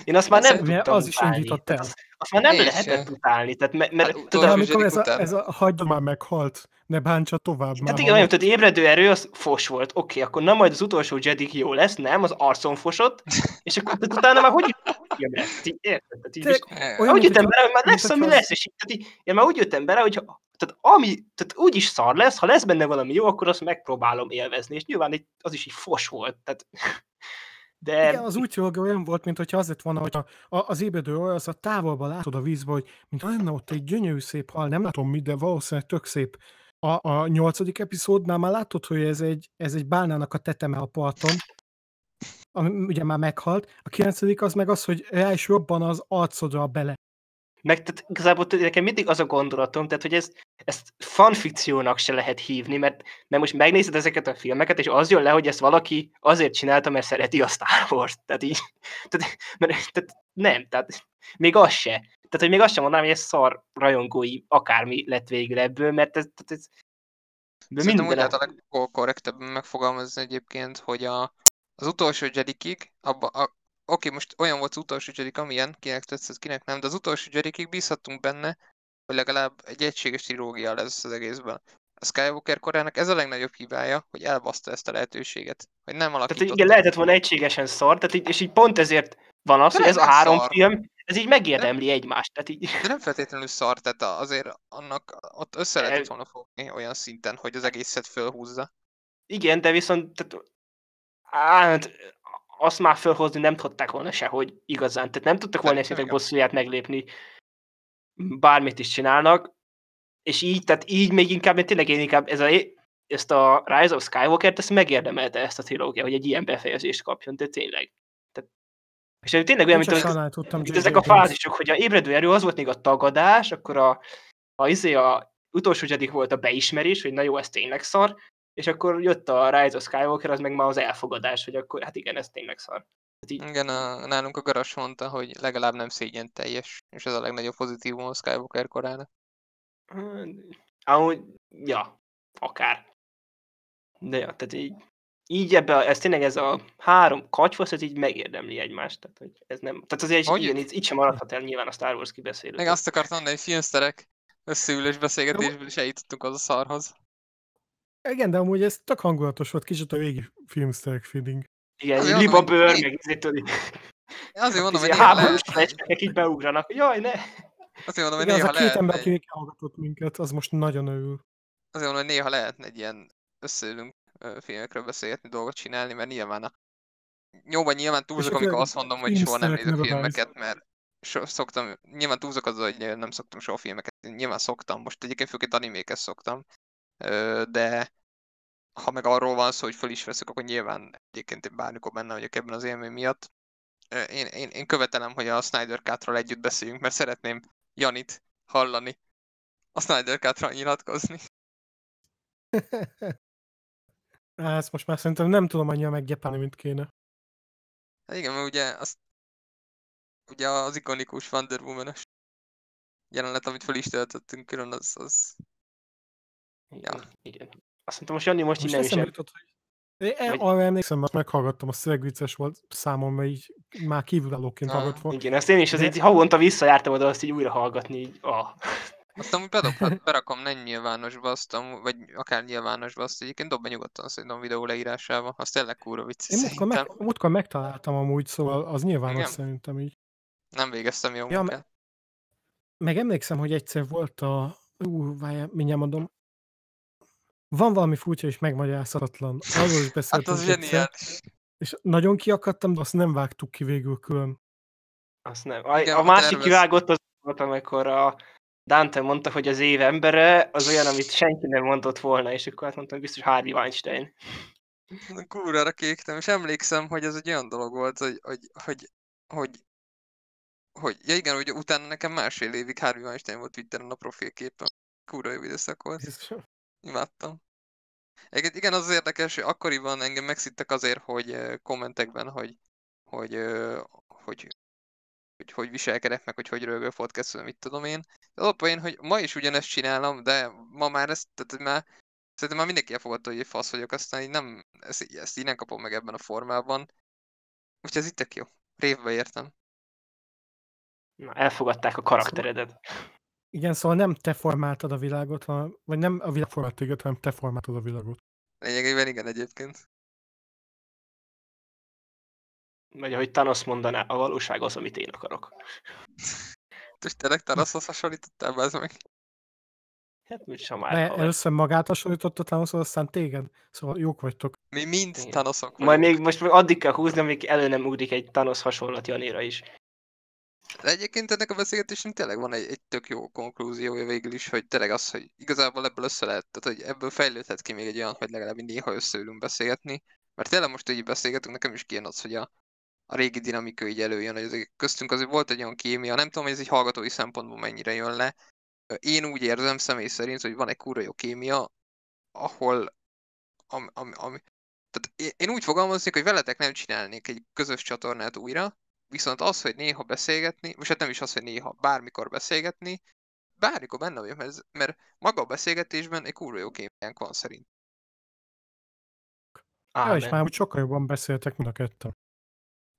én azt már nem Szerintem tudtam az is indított Tehát el. Azt, már nem Én lehetett sem. utálni. Tehát, mert, mert Hát, tudod, amikor ez a, ez a hagyja már meghalt, ne bántsa tovább már. Hát igen, olyan, tehát ébredő erő, az fos volt. Oké, okay, akkor na majd az utolsó Jedi jó lesz, nem, az arcon fosott, és akkor tehát utána már hogy jön ezt? Így, érted? Tehát így, Eh, olyan, úgy jöttem bele, hogy már lesz, ami lesz, és így, tehát így, én már úgy jöttem bele, hogy tehát, ami, tehát úgy is szar lesz, ha lesz benne valami jó, akkor azt megpróbálom élvezni, és nyilván így, az is így fos volt, tehát de Igen, az úgy hogy olyan volt, mint hogyha az lett volna, hogy a, a, az ébredő az a távolban látod a vízbe, hogy mint lenne ott egy gyönyörű szép hal, nem látom mit, de valószínűleg tök szép. A, a nyolcadik epizódnál már látod, hogy ez egy, ez egy bálnának a teteme a parton, ami ugye már meghalt. A kilencedik az meg az, hogy rá is robban az arcodra bele. Meg tehát igazából nekem mindig az a gondolatom, tehát hogy ezt, ezt fanfikciónak se lehet hívni, mert, mert most megnézed ezeket a filmeket, és az jön le, hogy ezt valaki azért csinálta, mert szereti a Star Wars. Tehát így, tehát, mert, tehát nem, tehát még az se. Tehát, hogy még azt sem mondanám, hogy ez szar rajongói akármi lett végül ebből, mert ez, tehát ez de Szerintem úgy minden, lehet a legkorrektebben megfogalmazni egyébként, hogy a, az utolsó Jedikig, abba, a, oké, most olyan volt az utolsó Jedik, amilyen, kinek tetszett, kinek nem, de az utolsó Jedikig bízhattunk benne, hogy legalább egy egységes trilógia lesz az egészben. A Skywalker korának ez a legnagyobb hibája, hogy elbaszta ezt a lehetőséget, hogy nem tehát alakította. igen, lehetett volna egységesen szar, tehát így, és így pont ezért van az, hogy Nem, ez a nem három szar. film, ez így megérdemli egymást. Tehát így, De nem feltétlenül szar, tehát azért annak ott össze lehetett volna fogni olyan szinten, hogy az egészet fölhúzza. Igen, de viszont tehát, hát, azt már fölhozni nem tudták volna sehogy igazán. Tehát nem tudtak volna igen. bosszúját meglépni, bármit is csinálnak, és így, tehát így még inkább, én tényleg én inkább ez a, ezt a Rise of Skywalker-t, ezt megérdemelte ezt a trilógia, hogy egy ilyen befejezést kapjon, de tényleg. Tehát, és tényleg olyan, mint, az, mint J.J. ezek a fázisok, hogy a ébredő erő az volt még a tagadás, akkor a, a, izé a utolsó Jedi volt a beismerés, hogy na jó, ez tényleg szar, és akkor jött a Rise of Skywalker, az meg már az elfogadás, hogy akkor hát igen, ez tényleg szar. Hát így, Igen, a, nálunk a Garas mondta, hogy legalább nem szégyen teljes, és ez a legnagyobb pozitívum a Skywalker korának. hát, amúgy, ja, akár. De ja, tehát így, így ebbe, ez tényleg ez a három katyvasz, ez így megérdemli egymást. Tehát, hogy ez nem, tehát azért Hogy- igen, itt, itt sem maradhat el nyilván a Star Wars kibeszélő. Meg azt akartam mondani, hogy filmszterek összeülés beszélgetésből is eljutottunk az a szarhoz. Igen, de amúgy ez tök hangulatos volt, kicsit a régi filmszterek feeling. Igen, mondom, hogy libabőr, én- meg izétől Azért mondom, hogy izé, néha háborús flecskek így beugranak. Jaj, ne! azért mondom, hogy Igen, az néha a két ember, aki hallgatott minket, az most nagyon örül. azért mondom, hogy néha lehetne egy ilyen összeülünk filmekről beszélgetni, dolgot csinálni, mert nyilván a... Jóban nyilván túlzok, amikor azt mondom, hogy soha nem nézek filmeket, mert so, szoktam, nyilván túlzok azzal, hogy nem szoktam soha filmeket, nyilván szoktam, most egyébként főként animéket szoktam, de ha meg arról van szó, hogy fel is veszek, akkor nyilván egyébként én bármikor benne vagyok ebben az élmény miatt. Én, én, én követelem, hogy a Snyder Cut-ról együtt beszéljünk, mert szeretném Janit hallani a Snyder Cut-ról nyilatkozni. Á, Ezt most már szerintem nem tudom annyira meggyepálni, mint kéne. Hát igen, mert ugye, azt, ugye az ikonikus Wonder woman jelenet, amit fel is töltöttünk külön, az, az Igen. igen. Azt mondtam, most Jani most, Most így nem is jutott, hogy én arra emlékszem, mert meghallgattam, a szöveg vicces volt számomra így már kívülállóként Ah, hallgatva. Igen, azt én is De- azért havonta visszajártam oda azt így újra hallgatni. Így, ah. Azt amúgy bedobhat, berakom nem nyilvánosba azt, amúgy, vagy akár nyilvánosba azt egyébként dob be nyugodtan szerintem a videó leírásába. Az tényleg kurva vicces Én múltkor, meg, múltkor megtaláltam amúgy, szóval az nyilvános Igen? szerintem így. Nem végeztem jó Ja, munkát. Meg emlékszem, hogy egyszer volt a... Ú, várjál, mindjárt mondom. Van valami furcsa és megmagyarázhatatlan. Arról is Hát beszéltünk az egyszer, zseniális. és nagyon kiakadtam, de azt nem vágtuk ki végül külön. Azt nem. A, Igen, a másik tervez- kivágott az volt, amikor a Dante mondta, hogy az év embere az olyan, amit senki nem mondott volna, és akkor azt mondtam, hogy biztos Harvey Weinstein. Kurvára kéktem, és emlékszem, hogy ez egy olyan dolog volt, hogy, hogy, hogy, hogy, hogy ja igen, hogy utána nekem másfél évig Harvey Weinstein volt Twitteren a profilképen. Kurva jó időszak volt. Imádtam. Egyébként igen, az az érdekes, hogy akkoriban engem megszittek azért, hogy kommentekben, hogy, hogy, hogy, hogy, hogy viselkedek meg, hogy hogy rögök podcastol, mit tudom én. De alapból én, hogy ma is ugyanezt csinálom, de ma már ezt, tehát már szerintem már mindenki elfogadta, hogy egy fasz vagyok, aztán így nem, ezt, ezt így nem kapom meg ebben a formában. Úgyhogy ez itt tök jó. Révbe értem. Na, elfogadták a karakteredet. Igen, szóval nem te formáltad a világot, hanem, vagy nem a világ formált téged, hanem te formáltad a világot. Lényegében igen egyébként. Vagy ahogy Thanos mondaná, a valóság az, amit én akarok. És tényleg Taraszhoz hasonlítottál be ez meg? Hát mit sem már. Haver. először magát hasonlította Thanoshoz, aztán téged. Szóval jók vagytok. Mi mind. Thanosok Majd még most még addig kell húzni, amíg elő nem ugrik egy Thanos hasonlat Janira is. De egyébként ennek a beszélgetésnek tényleg van egy, egy tök jó konklúziója végül is, hogy tényleg az, hogy igazából ebből össze lehet, tehát hogy ebből fejlődhet ki még egy olyan, hogy legalább néha összeülünk beszélgetni. Mert tényleg most így beszélgetünk, nekem is kijön az, hogy a, a régi dinamika így előjön, hogy azért köztünk azért volt egy olyan kémia, nem tudom, hogy ez egy hallgatói szempontból mennyire jön le. Én úgy érzem személy szerint, hogy van egy kurva jó kémia, ahol ami, ami, ami, tehát én úgy fogalmaznék, hogy veletek nem csinálnék egy közös csatornát újra, viszont az, hogy néha beszélgetni, most hát nem is az, hogy néha, bármikor beszélgetni, bármikor benne vagyok, mert, mert maga a beszélgetésben egy kurva jó kémiánk van szerint. Ja, és már úgy sokkal jobban beszéltek, mint a ketten.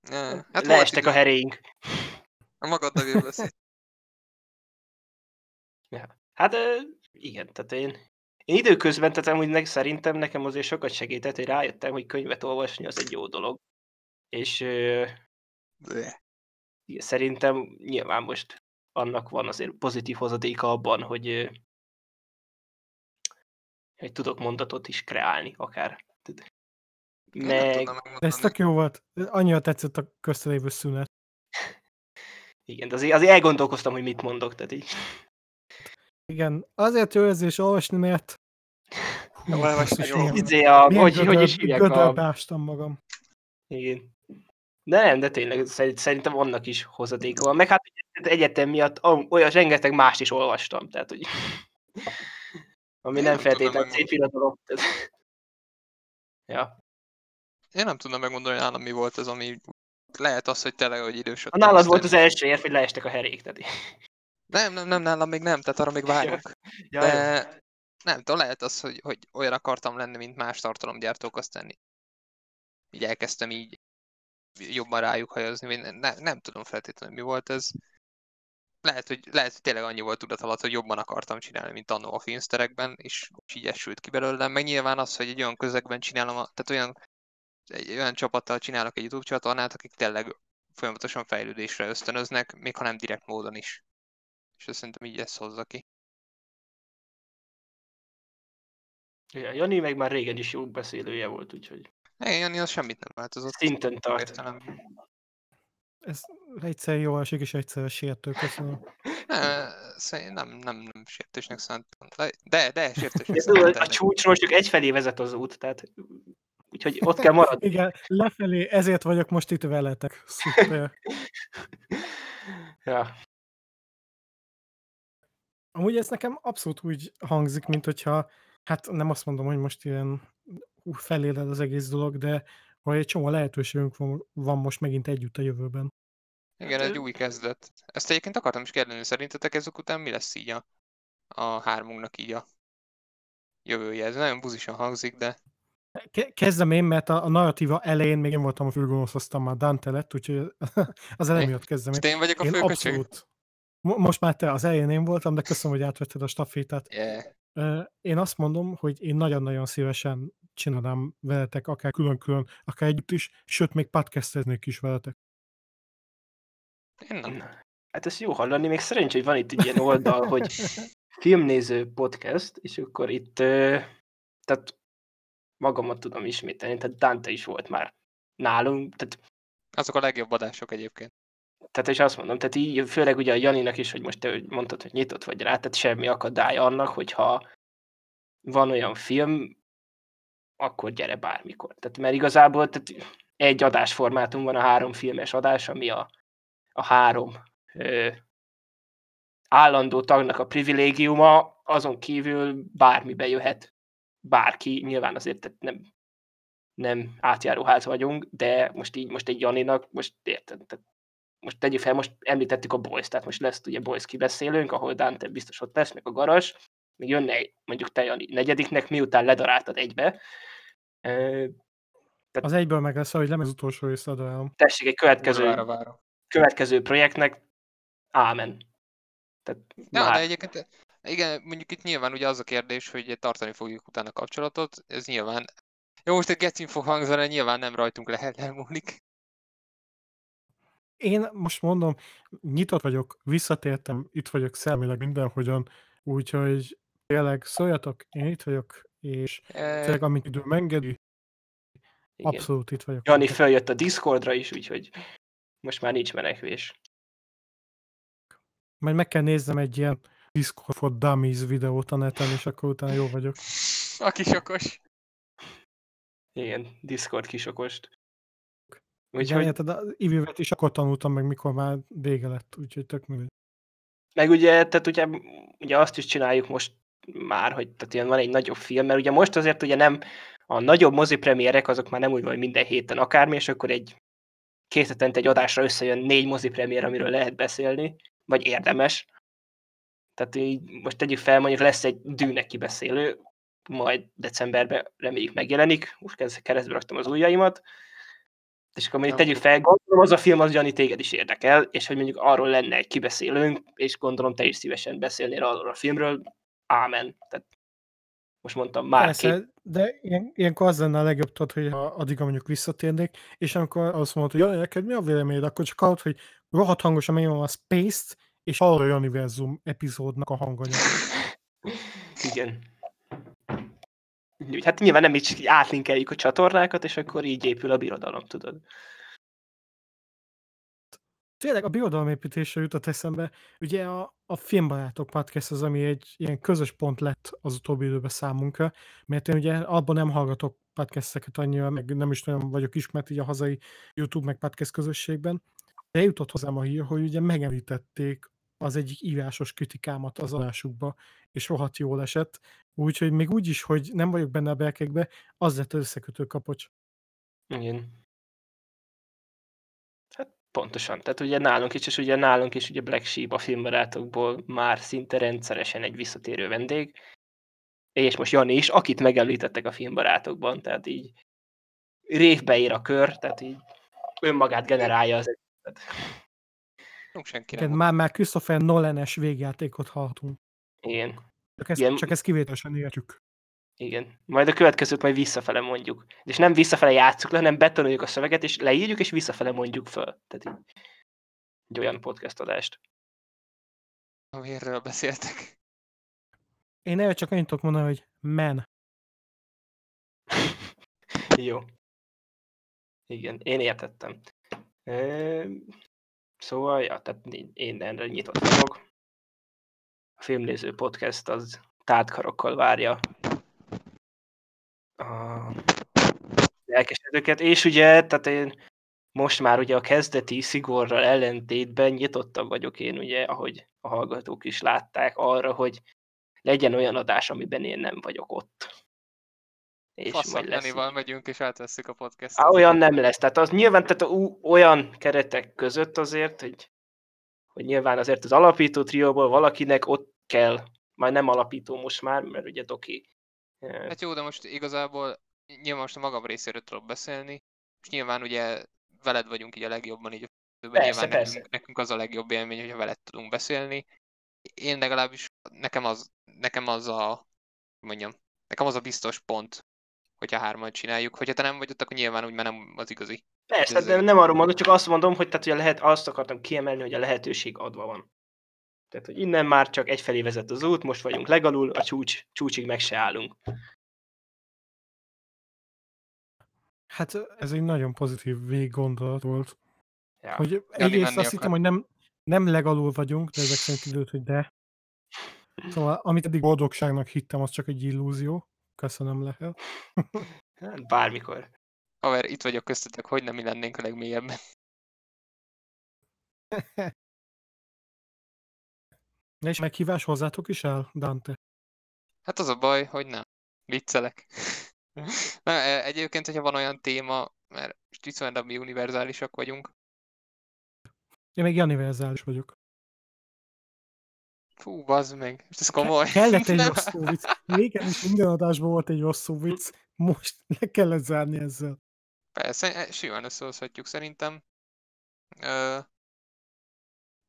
Ja, Hát Leestek a heréink. a magaddal jól beszél. Ja. Hát igen, tehát én, én időközben, tehát amúgy ne, szerintem nekem azért sokat segített, hogy rájöttem, hogy könyvet olvasni az egy jó dolog. És Bleh. szerintem nyilván most annak van azért pozitív hozadéka abban, hogy, hogy tudok mondatot is kreálni akár. Meg, ez tök jó volt. Annyira tetszett a köztelévő szünet. igen, de azért, azért elgondolkoztam, hogy mit mondok, tehát így. Igen, azért jó érzés olvasni, mert... Jó. milyen- Izé a, hogy, hogy is hívják a... magam. Igen. De nem, de tényleg szerint- szerintem annak is hozadéka van. Meg hát egyetem miatt olyan rengeteg mást is olvastam, tehát hogy ami Én nem nem feltétlenül szép irodalom. Ja. Én nem tudom megmondani, hogy nálam mi volt ez, ami lehet az, hogy tényleg, hogy A idősödtem. nálad volt az első érv, hogy leestek a herék. Tehát... Nem, nem, nem, nálam még nem, tehát arra még várok. Ja, De nem tudom, lehet az, hogy, hogy olyan akartam lenni, mint más tartalomgyártók, aztán így elkezdtem így jobban rájuk hajazni, vagy ne, ne, nem tudom feltétlenül mi volt ez. Lehet hogy, lehet, hogy tényleg annyi volt tudat alatt, hogy jobban akartam csinálni, mint annó a filmsterekben, és és így esült ki belőlem. Meg nyilván az, hogy egy olyan közegben csinálom, tehát olyan, egy olyan csapattal csinálok egy YouTube csatornát, akik tényleg folyamatosan fejlődésre ösztönöznek, még ha nem direkt módon is. És azt szerintem így ezt hozza ki. ja, Jani meg már régen is jó beszélője volt, úgyhogy Jani, az semmit nem változott. szinten tart. Értelemben. Ez egyszer jó esik, és egyszer sértő, köszönöm. Ne, szerintem nem, nem, nem sértésnek szántam. De, de, sértésnek szántam. a csúcsról csak egyfelé vezet az út, tehát úgyhogy ott kell maradni. Igen, lefelé, ezért vagyok most itt veletek. Szuper. ja. Amúgy ez nekem abszolút úgy hangzik, mint hogyha, hát nem azt mondom, hogy most ilyen feléled az egész dolog, de hogy egy csomó lehetőségünk van, van most megint együtt a jövőben. Igen, Hát, egy új kezdet. Ezt egyébként akartam is kérdezni, szerintetek ezek után mi lesz így a, a hármunknak így a jövője? Ez nagyon buzisan hangzik, de Ke- Kezdem én, mert a, a narratíva elején még én voltam a főgonosz, aztán már Dante lett, úgyhogy az elején miatt kezdem én. én vagyok a Én főköcsög? abszolút. Mo- Most már te az elején én voltam, de köszönöm, hogy átvetted a stafétát. Yeah. Én azt mondom, hogy én nagyon-nagyon szívesen csinálnám veletek, akár külön-külön, akár együtt is, sőt, még podcasteznék is veletek. Én nem. Hát ez jó hallani, még szerencsé, hogy van itt egy ilyen oldal, hogy filmnéző podcast, és akkor itt, tehát magamat tudom ismételni, tehát Dante is volt már nálunk, tehát, Azok a legjobb adások egyébként. tehát és azt mondom, tehát így, főleg ugye a Janinak is, hogy most te hogy mondtad, hogy nyitott vagy rá, tehát semmi akadály annak, hogyha van olyan film, akkor gyere bármikor. Tehát mert igazából tehát egy adásformátum van a három filmes adás, ami a, a három ö, állandó tagnak a privilégiuma, azon kívül bármi bejöhet, bárki, nyilván azért tehát nem, nem átjáróház vagyunk, de most így, most egy Janinak, most érted, tehát most tegyük fel, most említettük a Boys, tehát most lesz ugye Boys kibeszélőnk, ahol Dante biztos ott lesz, meg a Garas, még jönne mondjuk te Jani negyediknek, miután ledaráltad egybe, Ö, Az egyből meg lesz, hogy nem az utolsó adom. tessék egy következő, Kurvára várom. következő projektnek, ámen. Tehát Ja, már, de egyébként, igen, mondjuk itt nyilván ugye az a kérdés, hogy tartani fogjuk utána a kapcsolatot, ez nyilván, jó, most egy gecin fog hangzani, nyilván nem rajtunk lehet elmúlik. Én most mondom, nyitott vagyok, visszatértem, itt vagyok szellemileg mindenhogyan, úgyhogy tényleg szóljatok, én itt vagyok, és E, tényleg amit idő engedi, igen. abszolút itt vagyok. Jani följött a Discordra is, úgyhogy most már nincs menekvés. Majd meg kell néznem egy ilyen Discord for Dummies videót a neten, és akkor utána jó vagyok. a kisokos. Igen, Discord kisokost. Úgyhogy... Úgyhogy, Érted, az ivővet is akkor tanultam meg, mikor már vége lett, úgyhogy tök mindegy. meg ugye, tehát ugye, ugye azt is csináljuk most már, hogy tehát ilyen van egy nagyobb film, mert ugye most azért ugye nem a nagyobb mozipremierek, azok már nem úgy van, hogy minden héten akármi, és akkor egy két hetente egy adásra összejön négy mozipremier, amiről lehet beszélni, vagy érdemes. Tehát így most tegyük fel, mondjuk lesz egy dűnek kibeszélő, majd decemberben reméljük megjelenik, most keresztbe raktam az ujjaimat, és akkor mondjuk tegyük fel, gondolom az a film az Jani téged is érdekel, és hogy mondjuk arról lenne egy kibeszélőnk, és gondolom te is szívesen beszélnél arról a filmről, ámen. Tehát most mondtam már Persze, két, de ilyen, ilyenkor az lenne a legjobb, tudod, hogy ha addig mondjuk visszatérnék, és amikor azt mondod, hogy jaj, neked mi a véleményed, akkor csak hallod, hogy rohadt hangosan megnyomom a Space-t, és hallod a Univerzum epizódnak a hanganyag. igen. Hát nyilván nem így átlinkeljük a csatornákat, és akkor így épül a birodalom, tudod. Tényleg a birodalomépítésre jutott eszembe, ugye a, a Filmbarátok Podcast az, ami egy ilyen közös pont lett az utóbbi időben számunkra, mert én ugye abban nem hallgatok podcasteket annyira, meg nem is nagyon vagyok ismert így a hazai YouTube meg podcast közösségben, de jutott hozzám a hír, hogy ugye megemlítették az egyik írásos kritikámat az adásukba, és rohadt jól esett, úgyhogy még úgy is, hogy nem vagyok benne a belkekbe, az lett összekötő kapocs. Igen. Pontosan. Tehát ugye nálunk is, és ugye nálunk is ugye Black Sheep a filmbarátokból már szinte rendszeresen egy visszatérő vendég, és most Jani is, akit megemlítettek a filmbarátokban, tehát így révbe ér a kör, tehát így önmagát generálja az egészet. Igen, már, már Christopher Nolan-es végjátékot hallhatunk. Igen, Csak ezt, Igen. csak ezt kivételesen értjük. Igen. Majd a következőt majd visszafele mondjuk. És nem visszafele játsszuk le, hanem betanuljuk a szöveget, és leírjuk, és visszafele mondjuk föl. Tehát így egy olyan podcast adást. Amiről beszéltek. Én erre csak annyit tudok mondani, hogy men. Jó. Igen, én értettem. Szóval, ja, tehát én erre nyitott vagyok. a filmnéző podcast az tártkarokkal várja a lelkesedőket, és ugye, tehát én most már ugye a kezdeti szigorral ellentétben nyitottabb vagyok én, ugye, ahogy a hallgatók is látták arra, hogy legyen olyan adás, amiben én nem vagyok ott. És Faszak Janival megyünk és átvesszük a podcastot. Á, olyan nem lesz. Tehát az nyilván tehát olyan keretek között azért, hogy, hogy nyilván azért az alapító trióból valakinek ott kell, majd nem alapító most már, mert ugye Doki. Hát jó, de most igazából nyilván most a magam részéről tudok beszélni, és nyilván ugye veled vagyunk így a legjobban így a persze, nyilván persze. Nekünk, nekünk, az a legjobb élmény, hogyha veled tudunk beszélni. Én legalábbis, nekem az, nekem az a, mondjam, nekem az a biztos pont, hogyha hárman csináljuk. Hogyha te nem vagy ott, akkor nyilván úgy, mert nem az igazi. Persze, de nem arról mondom, csak azt mondom, hogy, tehát, hogy lehet, azt akartam kiemelni, hogy a lehetőség adva van. Tehát, hogy innen már csak egyfelé vezet az út, most vagyunk legalul, a csúcs, csúcsig meg se állunk. Hát ez egy nagyon pozitív véggondolat volt. Ja. Hogy egyrészt azt hittem, hogy nem, nem legalul vagyunk, de ezek szerint időt, hogy de. Szóval, amit eddig boldogságnak hittem, az csak egy illúzió. Köszönöm, Lehel. Hát, bármikor. Haver, itt vagyok köztetek, hogy nem mi lennénk a legmélyebben. És meghívás hozzátok is el, Dante? Hát az a baj, hogy nem. Viccelek. Na, e, egyébként, hogyha van olyan téma, mert viszonylag mi univerzálisak vagyunk. Én még univerzális vagyok. Fú, bazd meg. Ez komoly. Kellett egy rossz vicc. Régen is minden adásban volt egy rossz vicc. Most le kellett zárni ezzel. Persze, e, simán összehozhatjuk szerintem. Ö,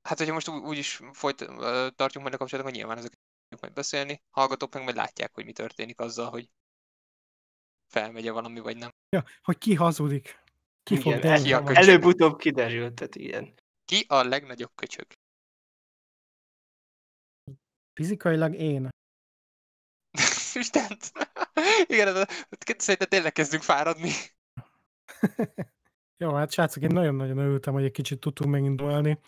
hát, hogyha most úgy is folyt, tartjuk majd a kapcsolatot, hogy nyilván ezeket tudjuk majd beszélni. Hallgatók meg majd látják, hogy mi történik azzal, hogy felmegye valami, vagy nem. Ja, hogy ki hazudik. Ki igen, fog el, előbb-utóbb kiderült, tehát ilyen. Ki a legnagyobb köcsög? Fizikailag én. Isten! Igen, szerintem tényleg kezdünk fáradni. Jó, hát srácok, én nagyon-nagyon örültem, hogy egy kicsit tudtunk megindulni,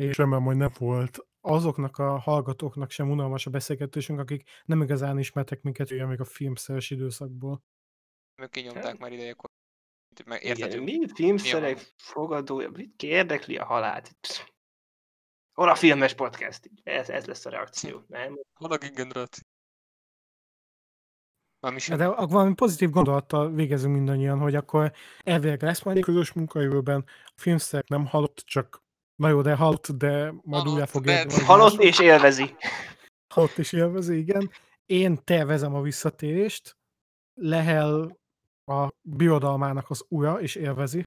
és remélem, hogy nem volt azoknak a hallgatóknak sem unalmas a beszélgetésünk, akik nem igazán ismertek minket, ugye még a filmszeres időszakból. Ők kinyomták hát. már ideje, meg értető. Igen, mi filmszerek fogadója, mit érdekli a halált? Hol a filmes podcast? Ez, ez lesz a reakció, nem? Hol a generáció? De akkor valami pozitív gondolattal végezünk mindannyian, hogy akkor elvileg lesz majd egy közös munkajövőben. A filmszerek nem halott, csak na jó, de halott, de majd újra fog érni. Halott és élvezi. Halott és élvezi, igen. Én tervezem a visszatérést. Lehel a birodalmának az ura és élvezi.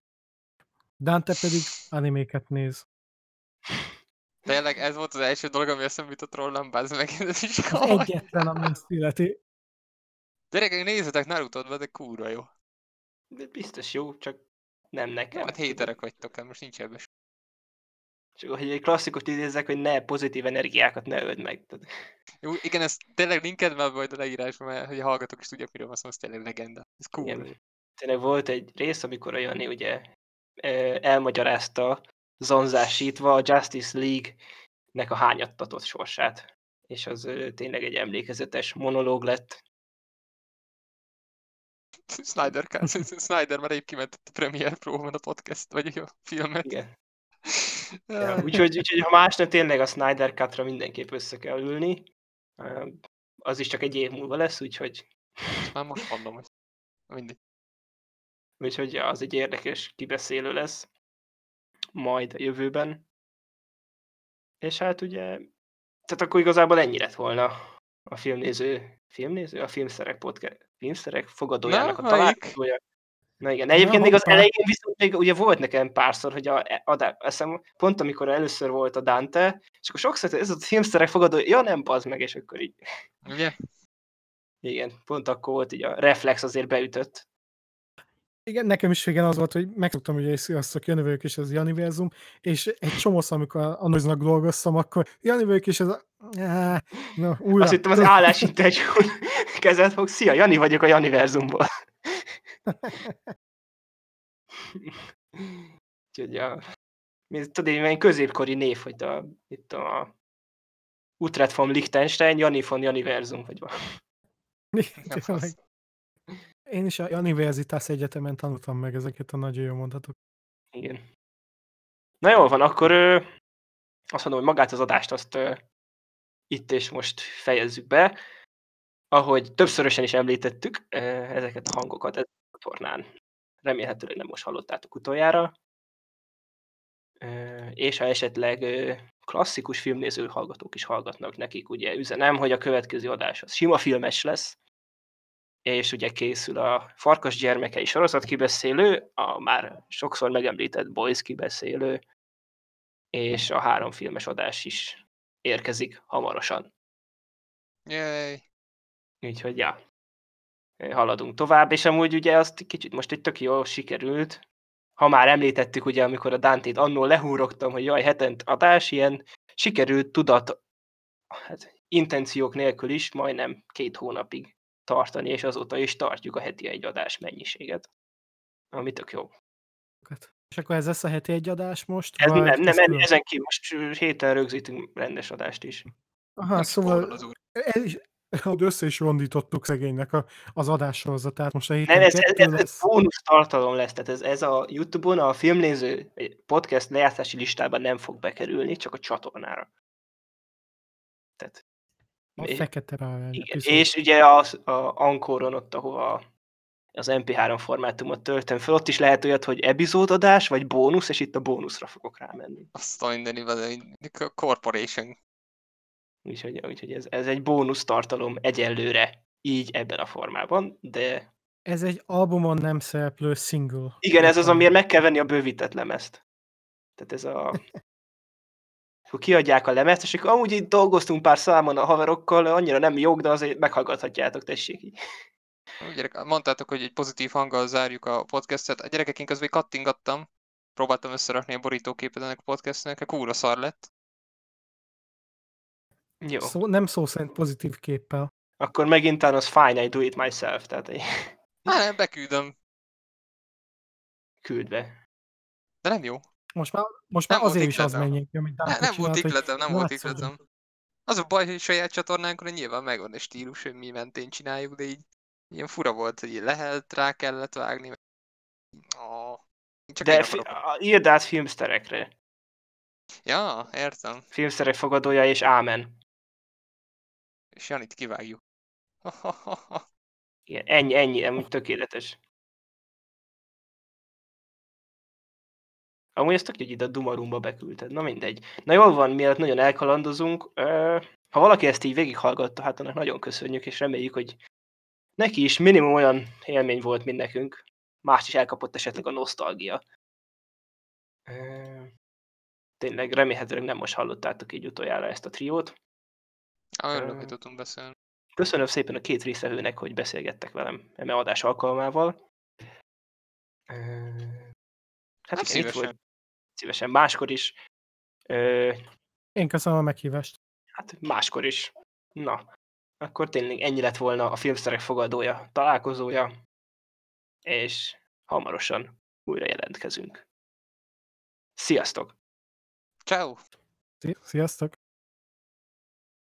Dante pedig animéket néz. Tényleg ez volt az első dolog, ami eszembe jutott rólam, bázz meg. Ez is az egyetlen, ami ezt illeti. Gyerekek, nézzetek naruto de kurva jó. De biztos jó, csak nem nekem. Hát héterek vagytok, hát most nincs ebben Csak hogy egy klasszikot idézzek, hogy ne pozitív energiákat ne öld meg. Jó, igen, ez tényleg linked már majd a leírásban, mert hogy a hallgatók is tudják, miről van szó, ez tényleg legenda. Ez cool. Igen. Tényleg volt egy rész, amikor a Jani ugye elmagyarázta zonzásítva a Justice League-nek a hányattatott sorsát. És az tényleg egy emlékezetes monológ lett. Snyder, Snyder már épp kiment a Premiere Pro-ban a podcast, vagy a filmet. Igen. Ja, úgyhogy, úgyhogy, ha más nem, tényleg a Snyder Cut-ra mindenképp össze kell ülni. Az is csak egy év múlva lesz, úgyhogy... Már most mondom, hogy mindig. Úgyhogy az egy érdekes kibeszélő lesz majd a jövőben. És hát ugye, tehát akkor igazából ennyi lett volna a filmnéző, filmnéző? A filmszerek podcast, filmszerek fogadójának Na, a találkozója. Na igen, egyébként Na, még az elején viszont még ugye volt nekem párszor, hogy a, a, a, pont amikor először volt a Dante, és akkor sokszor ez a filmszerek fogadó, ja nem, bazd meg, és akkor így. Ugye? Igen, pont akkor volt így a reflex azért beütött. Igen, nekem is igen az volt, hogy megtudtam, hogy sziasztok, Jani vagyok, és ez Janiverzum, és egy csomószor, amikor a Noiznak dolgoztam, akkor Jani vagyok, és ez a... Na, újra. Azt hittem az állásinterjún kezet fog, szia, Jani vagyok a Janiverzumból. Úgyhogy a... Tudod, egy középkori név, hogy a, itt a Utrecht von Liechtenstein, Jani von Janiverzum, vagy valami. Én is a Universitas Egyetemen tanultam meg ezeket a nagyon jó mondatok. Igen. Na jól van, akkor ö, azt mondom, hogy magát az adást azt ö, itt és most fejezzük be. Ahogy többszörösen is említettük ö, ezeket a hangokat a csatornán. Remélhetőleg nem most hallottátok utoljára. És ha esetleg klasszikus filmnéző hallgatók is hallgatnak nekik, ugye üzenem, hogy a következő adás az sima filmes lesz, és ugye készül a Farkas gyermekei sorozat kibeszélő, a már sokszor megemlített Boys kibeszélő, és a három filmes adás is érkezik hamarosan. Yay. Úgyhogy ja, haladunk tovább, és amúgy ugye azt kicsit most egy tök jól sikerült, ha már említettük ugye, amikor a Dante-t annól lehúrogtam, hogy jaj, hetent adás, ilyen sikerült tudat, hát intenciók nélkül is majdnem két hónapig tartani, és azóta is tartjuk a heti egy adás mennyiséget. Ami tök jó. És akkor ez lesz a heti egy adás most? Ez nem, nem, külön? ezen kívül most héten rögzítünk rendes adást is. Aha, Nem szóval ott össze is rondítottuk szegénynek a, az adássorozatát. Most a Nem, ez, ez, ez, ez bónusz tartalom lesz, tehát ez, ez a Youtube-on a filmnéző podcast lejátszási listában nem fog bekerülni, csak a csatornára. Tehát, A és- fekete igen. És ugye az, a Ankoron ott, ahova az MP3 formátumot töltöm fel, ott is lehet olyat, hogy epizódadás, vagy bónusz, és itt a bónuszra fogok rámenni. Azt a mindenivel, corporation. Úgyhogy, úgyhogy ez, ez egy bónusz tartalom egyelőre, így ebben a formában, de Ez egy albumon nem szereplő single. igen, ez az, amiért meg kell venni a bővített lemezt. Tehát ez a... Akkor kiadják a lemezt, és akkor amúgy itt dolgoztunk pár számon a haverokkal, annyira nem jók, de azért meghallgathatjátok, tessék így. Gyerek, mondtátok, hogy egy pozitív hanggal zárjuk a podcastet. A gyerekek én közben kattingattam. Próbáltam összerakni a borítóképet ennek a podcastnek, a kúra szar lett. Jó, Szó, nem szó szerint pozitív képpel. akkor megint az fine, I do it myself, tehát Á, nem, beküldöm. küld be. De nem jó. Most már, most már Nem azért is az menjék, amit Ne, nem volt ikletem, nem volt ikletem. Az a baj, hogy saját csatornánkon nyilván megvan egy stílus, hogy mi mentén csináljuk, de így ilyen fura volt, hogy így lehet, rá kellett vágni. én csak De fi- a- írd át filmsterekre. Ja, értem. Filmsterek fogadója és ámen. És Janit kivágjuk. Igen, ennyi, ennyi, amúgy tökéletes. Amúgy ezt tök hogy ide a Dumarumba beküldted. Na mindegy. Na jól van, mielőtt nagyon elkalandozunk. Ha valaki ezt így végighallgatta, hát annak nagyon köszönjük, és reméljük, hogy neki is minimum olyan élmény volt, mint nekünk. Mást is elkapott esetleg a nosztalgia. Tényleg remélhetőleg nem most hallottátok így utoljára ezt a triót. Ö, hogy tudtunk beszélni. Köszönöm szépen a két résztvevőnek, hogy beszélgettek velem eme adás alkalmával. Hát igen, itt szívesen. volt szívesen máskor is. Ö, Én köszönöm a meghívást. hát máskor is. Na, akkor tényleg ennyi lett volna a filmszerek fogadója, találkozója, és hamarosan újra jelentkezünk. Sziasztok! Ciao. Szi- Sziasztok!